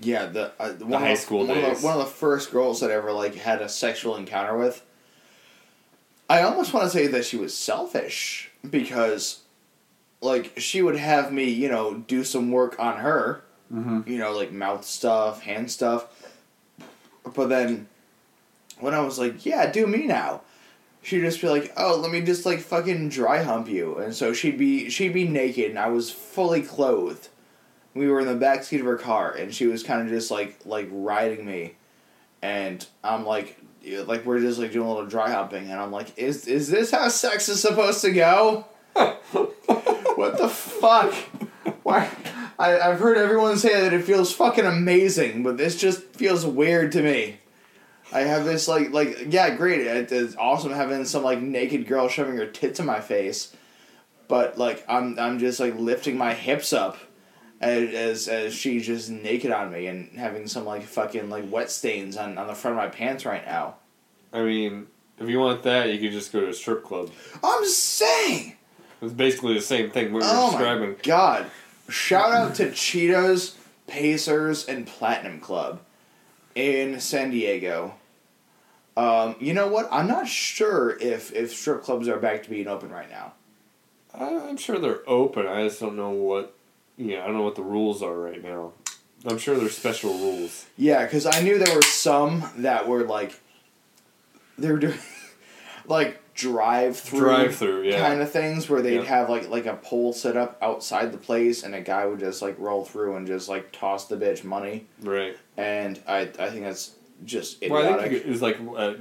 Yeah, the, uh, the one high of, school one Of days. the, one of the first girls that I ever like had a sexual encounter with. I almost want to say that she was selfish because, like, she would have me, you know, do some work on her, Mm-hmm. you know, like mouth stuff, hand stuff. But then, when I was like, "Yeah, do me now," she'd just be like, "Oh, let me just like fucking dry hump you," and so she'd be she'd be naked, and I was fully clothed. We were in the back seat of her car and she was kind of just like like riding me. And i'm like like we're just like doing a little dry humping and i'm like is is this how sex is supposed to go? *laughs* What the fuck? Why I, i've heard everyone say that it feels fucking amazing but this just feels weird to me i have this like like yeah great it, it's awesome having some like naked girl shoving her tits in my face but like i'm i'm just like lifting my hips up as, as as she's just naked on me and having some like fucking like wet stains on, on the front of my pants right now. I mean, if you want that, you could just go to a strip club. I'm saying, It's basically the same thing what you're oh my describing. god! Shout out to Cheetahs, Pacers, and Platinum Club in San Diego. Um, you know what? I'm not sure if if strip clubs are back to being open right now. I'm sure they're open. I just don't know what. Yeah, I don't know what the rules are right now. I'm sure there's special rules. Yeah, because I knew there were some that were like they were doing *laughs* like drive through Drive-through, yeah. kind of things where they'd Yeah. have like like a pole set up outside the place and a guy would just like roll through and just like toss the bitch money Right. and I I think that's just Well, I think it was like uh,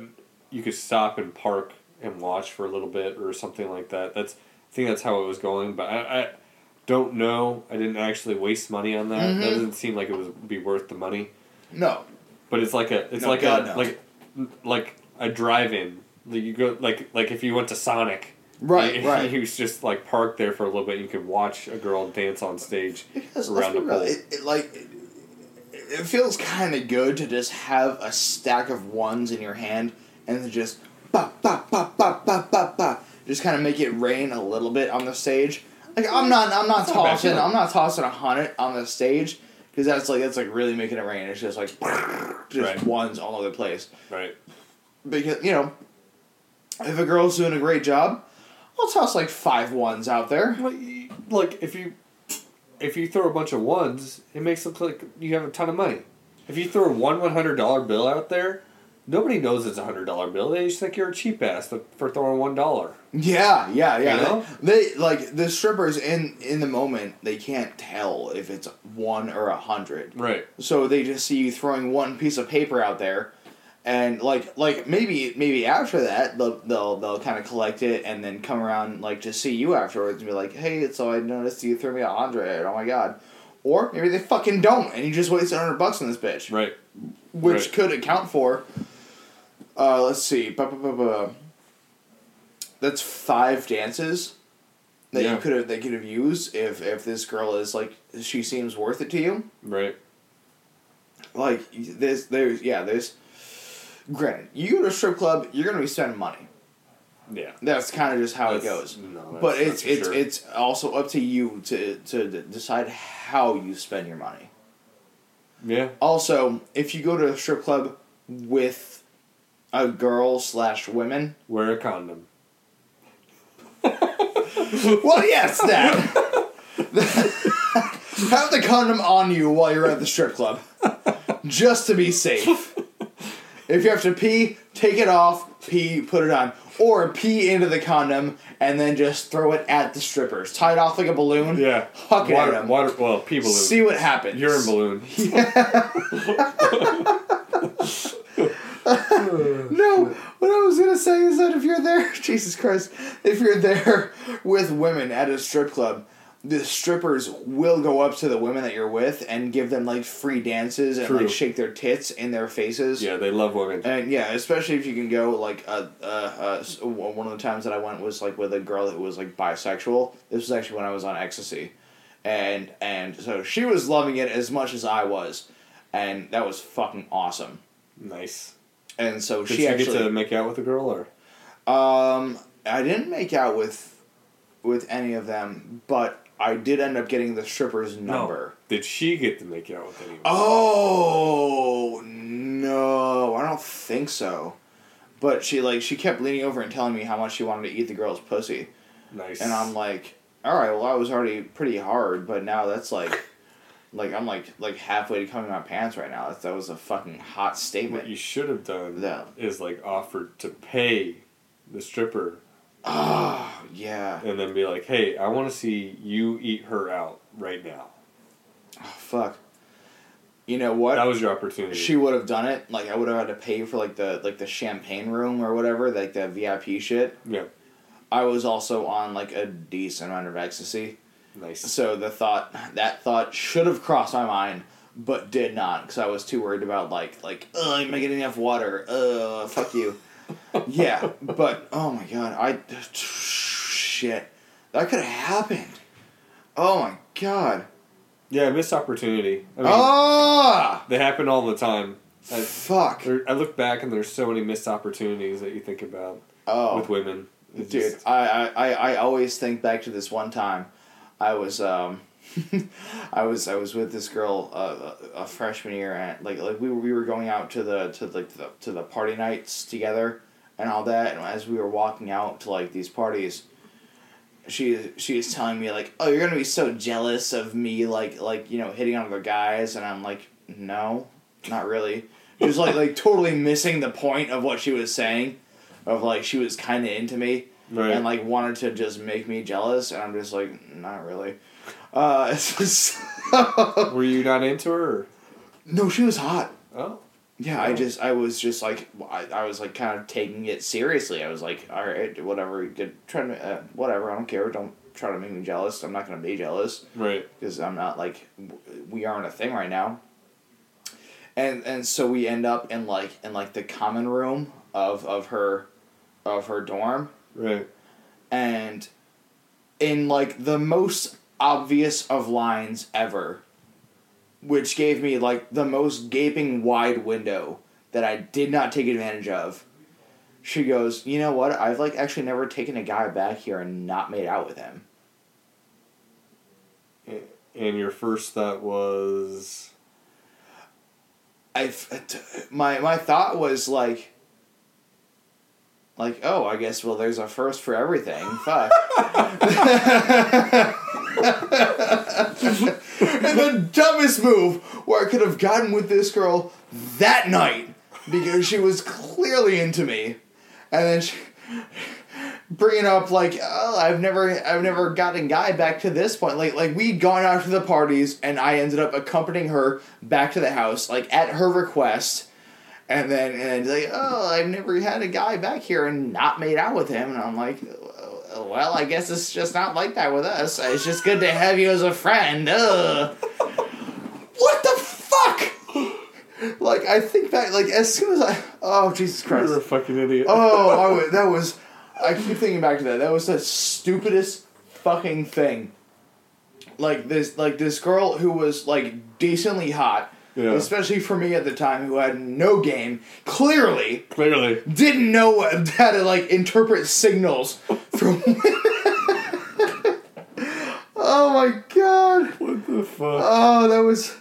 you could stop and park and watch for a little bit or something like that. That's I think that's how it was going. But I, I don't know. I didn't actually waste money on that. Mhm. That doesn't seem like it would be worth the money. No. But it's like a it's No, like God, a no. like like a drive-in. Like you go like like if you went to Sonic. Right, you, *laughs* right. You was just like parked there for a little bit. You could watch a girl dance on stage *laughs* Because around the pole. it, it, like it, it feels kind of good to just have a stack of ones in your hand and just ba ba ba ba ba ba ba just kind of make it rain a little bit on the stage. Like I'm not I'm not That's not tossing feeling. I'm not tossing a hundred on the stage because that's like that's like really making it rain. It's just like *laughs* just Right. ones all over the place. Right. Because you know, if a girl's doing a great job, I'll toss like five ones out there. Like if you if you throw a bunch of ones, it makes it look like you have a ton of money. If you throw one one hundred dollar bill out there, nobody knows it's a hundred dollar bill. They just think you're a cheap ass for throwing one dollar. Yeah, yeah, yeah. You know? They like the strippers in in the moment. They can't tell if it's one or a hundred. Right. So they just see you throwing one piece of paper out there, and like like maybe maybe after that they'll they'll, they'll kind of collect it and then come around like to see you afterwards and be like, hey, so I noticed you threw me a hundred. Oh my god. Or maybe they fucking don't, and you just wasted hundred bucks on this bitch Right. which Right. could account for. Uh, let's see. That's five dances that Yeah. you could have they could have used if if this girl is like she seems worth it to you. Right. Like this, there's yeah, there's. Granted, you go to a strip club, you're gonna be spending money. Yeah. That's kind of just how it goes. no, but it's it's sure. it's also up to you to to decide how you spend your money. Yeah. Also, if you go to a strip club with a girl slash women, Wear a condom. *laughs* well, yes, that. *laughs* Have the condom on you while you're at the strip club, just to be safe. If you have to pee, take it off, pee, put it on, or pee into the condom and then just throw it at the strippers. Tie it off like a balloon. Yeah. Huck it at water, 'em. water. Well, pee balloon. See what happens. Urine balloon. Yeah. *laughs* No, what I was gonna say is that if you're there, *laughs* Jesus Christ, if you're there with women at a strip club, the strippers will go up to the women that you're with and give them like free dances and True. like shake their tits in their faces. Yeah, they love women. And yeah, especially if you can go like uh, uh, uh, one of the times that I went was like with a girl that was like bisexual. This was actually when I was on ecstasy, and and so she was loving it as much as I was, and that was fucking awesome. Nice. And so Did she actually get to make out with a girl or? um, I didn't make out with with any of them, but I did end up getting the stripper's number. Did she get to make out with anyone? Oh no, I don't think so. But she like she kept leaning over and telling me how much she wanted to eat the girl's pussy, Nice. and I'm like, all right, well I was already pretty hard, but now that's like, like I'm like like halfway to coming my pants right now. That, that was a fucking hot statement. What you should have done Yeah. is like offered to pay the stripper Oh yeah, and then be like, "Hey, I want to see you eat her out right now." oh, fuck. You know what? That was your opportunity. she would have done it. Like I would have had to pay for like the like the champagne room or whatever, like the VIP shit. yeah. I was also on like a decent amount of ecstasy, Nice. so the thought that thought should have crossed my mind, but did not because I was too worried about like like oh am I getting enough water? Uh, fuck you. Yeah, but oh my god, I shit that could have happened. Oh my god. Yeah, missed opportunity. I mean, Ah, they happen all the time. I, fuck. I look back and there's so many missed opportunities that you think about Oh, with women. It's Dude, just- I, I, I, I always think back to this one time. I was um, *laughs* I was I was with this girl uh, a freshman year and like like we were, we were going out to the to like the to the party nights together and all that and as we were walking out to like these parties she she was telling me like oh you're gonna be so jealous of me like like you know hitting on other guys and I'm like no not really she was like like totally missing the point of what she was saying of like she was kind of into me right. and like wanted to just make me jealous and i'm just like not really uh *laughs* just Were you not into her? Or? no she was hot Oh. Yeah i just i was just like I, I was like kind of taking it seriously i was like all right whatever good trying to uh, whatever i don't care don't try to make me jealous. I'm not gonna be jealous Right. because I'm not like we aren't a thing right now. And and so we end up in like in like the common room of of her of her dorm Right. and in like the most obvious of lines ever which gave me like the most gaping wide window that I did not take advantage of. She goes, "You know what? I've like actually never taken a guy back here and not made out with him." And your first thought was. I my my thought was like like oh I guess well there's a first for everything. *laughs* Fuck. *laughs* And the dumbest move where I could have gotten with this girl that night because she was clearly into me. And then she *laughs* bringing up like oh I've never I've never gotten guy back to this point. Like like we'd gone out to the parties and I ended up accompanying her back to the house like at her request and then and like oh I've never had a guy back here and not made out with him and I'm like oh, well I guess it's just not like that with us it's just good to have you as a friend Ugh. what the fuck like I think back like as soon as I oh Jesus Christ You're a fucking idiot. Oh, I *laughs* wa- that was. I keep thinking back to that. That was the stupidest fucking thing. Like this, like this girl who was like decently hot, Yeah. especially for me at the time, who had no game. Clearly, Clearly. didn't know *laughs* how to like interpret signals from. *laughs* oh my god! What the fuck? Oh, that was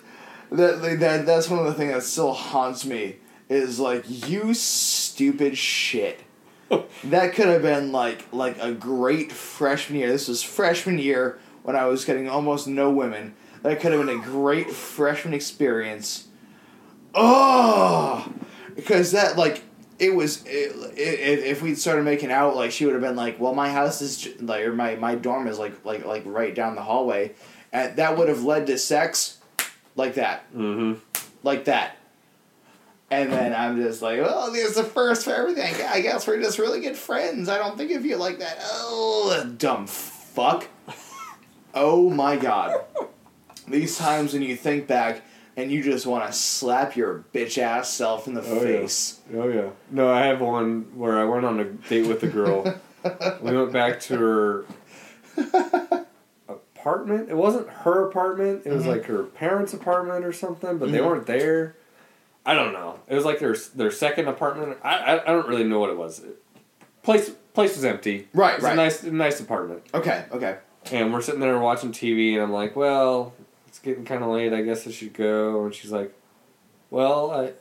that that. That's one of the things that still haunts me. Is like you stupid shit. *laughs* that could have been like like a great freshman year. This was freshman year when I was getting almost no women. That could have been a great freshman experience. Oh, because that like it was it, it, if we'd started making out like she would have been like well my house is like or my my dorm is like like like right down the hallway. And that would have led to sex like that. Mm-hmm. like that. And then i'm just like oh there's the first for everything. I guess we're just really good friends. I don't think of you like that. Oh dumb fuck. *laughs* Oh my god these times when you think back and you just want to slap your bitch ass self in the Oh, yeah. face Oh yeah. No, I have one where I went on a date with a girl. we went back to her *laughs* apartment. It wasn't her apartment. It was Mhm. like her parents' apartment or something, but they Mhm. weren't there. I don't know. It was like their their second apartment. I I, I don't really know what it was. Place place was empty. Right, It was right. a nice nice apartment. okay okay And we're sitting there watching TV, and I'm like, well, it's getting kind of late. I guess I should go. And she's like, well, I,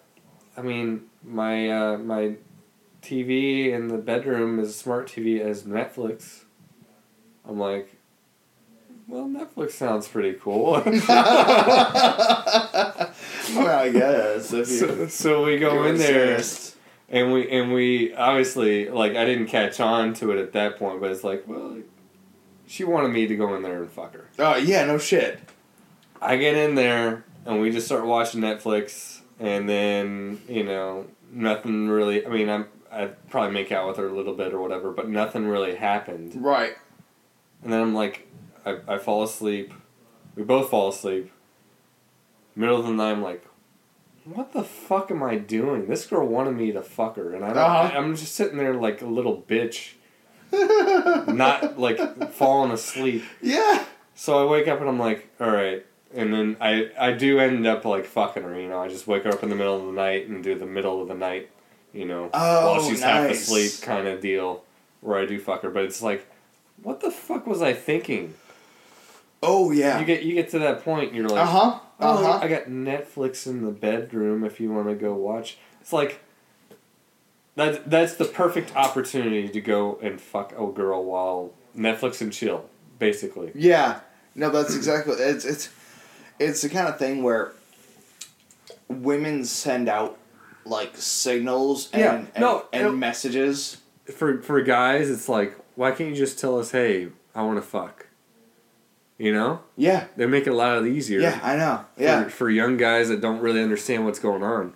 I mean, my uh, my TV in the bedroom is a smart TV as Netflix. I'm like, well, Netflix sounds pretty cool. *laughs* well i guess if you so, so we go in there, insist. and we and we obviously like I didn't catch on to it at that point, but it's like, well, she wanted me to go in there and fuck her. oh yeah no shit I get in there and we just start watching Netflix, and then you know nothing really. I mean, I'm I'd probably make out with her a little bit or whatever, but nothing really happened. right And then I'm like, I, I fall asleep. We both fall asleep. Middle of the night, I'm like, what the fuck am I doing? This girl wanted me to fuck her, and I don't, Uh-huh. I'm just sitting there like a little bitch, *laughs* not like falling asleep. yeah So I wake up and I'm like, all right. And then I, I do end up like fucking her, you know. I just wake her up in the middle of the night and do the middle of the night, you know, Oh, while she's half asleep kind of deal, where I do fuck her. But it's like, what the fuck was I thinking? oh yeah You get you get to that point, and you're like, uh-huh oh, uh-huh I got Netflix in the bedroom if you want to go watch. It's like. That's, that's the perfect opportunity to go and fuck a girl while Netflix and chill, basically. Yeah, no, that's exactly it's it's it's the kind of thing where women send out like signals and Yeah, and, no, and no. messages. for for guys, it's like, why can't you just tell us, hey, I want to fuck? You know, Yeah, they make it a lot easier. yeah, I know. Yeah, For young guys that don't really understand what's going on.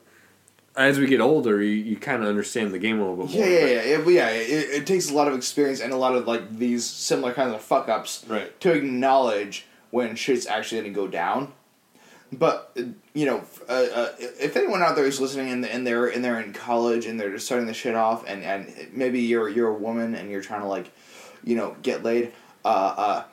as we get older, you, you kind of understand the game a little bit Yeah, more. yeah, yeah. It, yeah, it, it takes a lot of experience and a lot of like these similar kinds of fuck ups Right. to acknowledge when shit's actually going to go down. But you know, uh, uh, if anyone out there is listening and, and they're and they're in college and they're just starting the shit off, and, and maybe you're you're a woman and you're trying to like, you know, get laid. Uh, uh,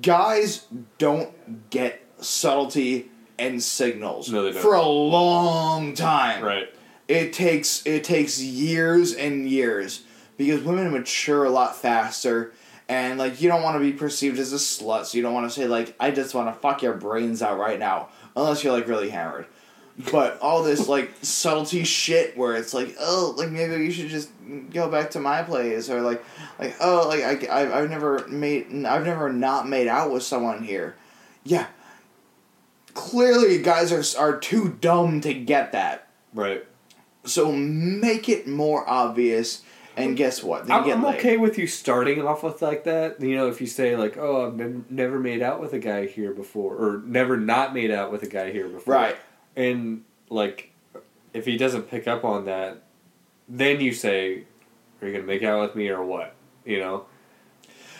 guys don't get subtlety and signals No, for a long time. Right. It takes it takes years and years because women mature a lot faster and like you don't want to be perceived as a slut so you don't want to say like I just want to fuck your brains out right now unless you're like really hammered. But all this *laughs* like subtlety shit where it's like oh like maybe you should just go back to my place or like like oh like I I've, I've never made I've never not made out with someone here. Yeah. Clearly guys are are too dumb to get that. Right. So make it more obvious, and guess what? Then I'm, I'm okay with you starting off with like that. You know, if you say like, "Oh, I've ne- never made out with a guy here before," or "Never not made out with a guy here before," Right. And like, if he doesn't pick up on that, then you say, "Are you gonna make out with me or what?" You know.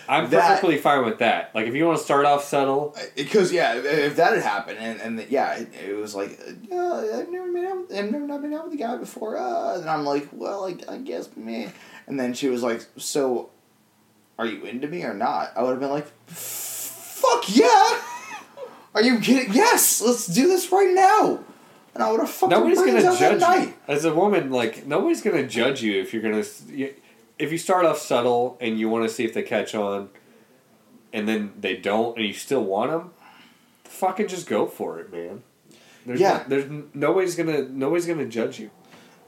I'm That- perfectly fine with that. Like, if you want to start off subtle, Because yeah, if- that had happened, and and yeah, it, it was like, uh, I've never been out, I've never not been out with a guy before. Uh, and I'm like, well, I, I guess me. And then she was like, so, are you into me or not? I would have been like, fuck yeah. Are you kidding? Yes, let's do this right now. And I would have fucked nobody's gonna that judge night. you as a woman. Like, nobody's gonna judge you if you're gonna. you- If you start off subtle and you want to see if they catch on, and then they don't, and you still want them, fucking just go for it, man. There's Yeah. no- there's nobody's gonna nobody's gonna judge you.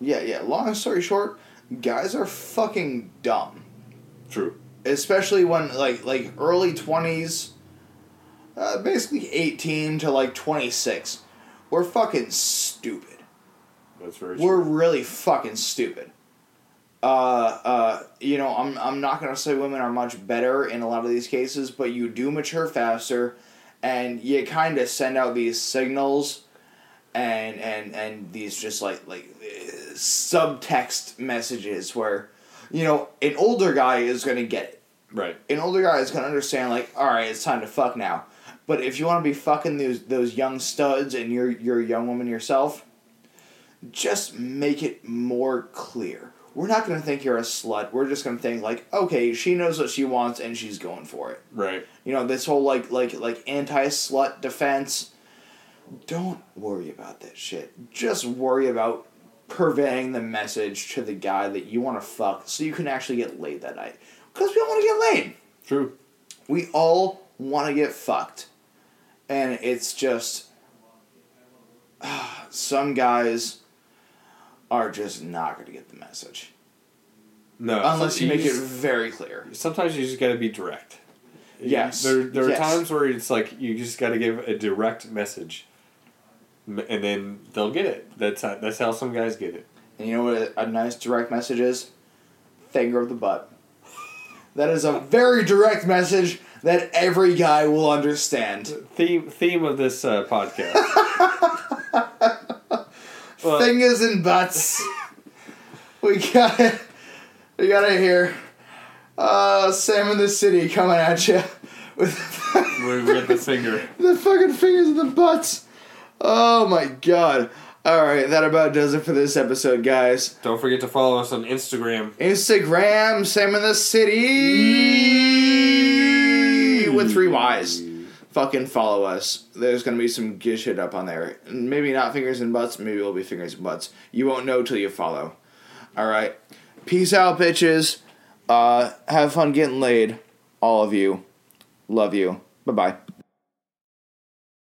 Yeah, yeah. Long story short, guys are fucking dumb. True. especially when like like early 20s uh, basically 18 to like 26 we're fucking stupid That's very we're really fucking stupid uh, uh, you know I'm, I'm not gonna say women are much better in a lot of these cases but you do mature faster and you kind of send out these signals and and and these just like like uh, subtext messages where you know an older guy is gonna get it right. an older guy is gonna understand like, all right, it's time to fuck now. But if you want to be fucking those those young studs and you're you're a young woman yourself, just make it more clear. We're not gonna think you're a slut. We're just gonna think like, okay, she knows what she wants and she's going for it. Right. You know, this whole like like like anti slut defense. Don't worry about that shit. Just worry about purveying the message to the guy that you want to fuck so you can actually get laid that night. Because we all want to get laid. True. We all want to get fucked. And it's just. *sighs* some guys are just not going to get the message. No. Unless you make it very clear. Sometimes you just got to be direct. Yes. There, there are Yes. times where it's like you just got to give a direct message, and then they'll get it. That's how, that's how some guys get it. And you know what a, a nice direct message is? Finger of the butt. That is a very direct message that every guy will understand. Theme theme of this uh, podcast. *laughs* Fingers and butts. we got it. We got it here. Uh, Sam in the city coming at you with the finger. *laughs* the fucking fingers and the butts. Oh my god. Alright, that about does it for this episode, guys. Don't forget to follow us on Instagram. Instagram, Sam in the city with three Y's. Fucking follow us. There's gonna be some good shit up on there. Maybe not fingers and butts, maybe it'll be fingers and butts. You won't know till you follow. Alright. Peace out, bitches. Uh, have fun getting laid. All of you. Love you. Bye bye.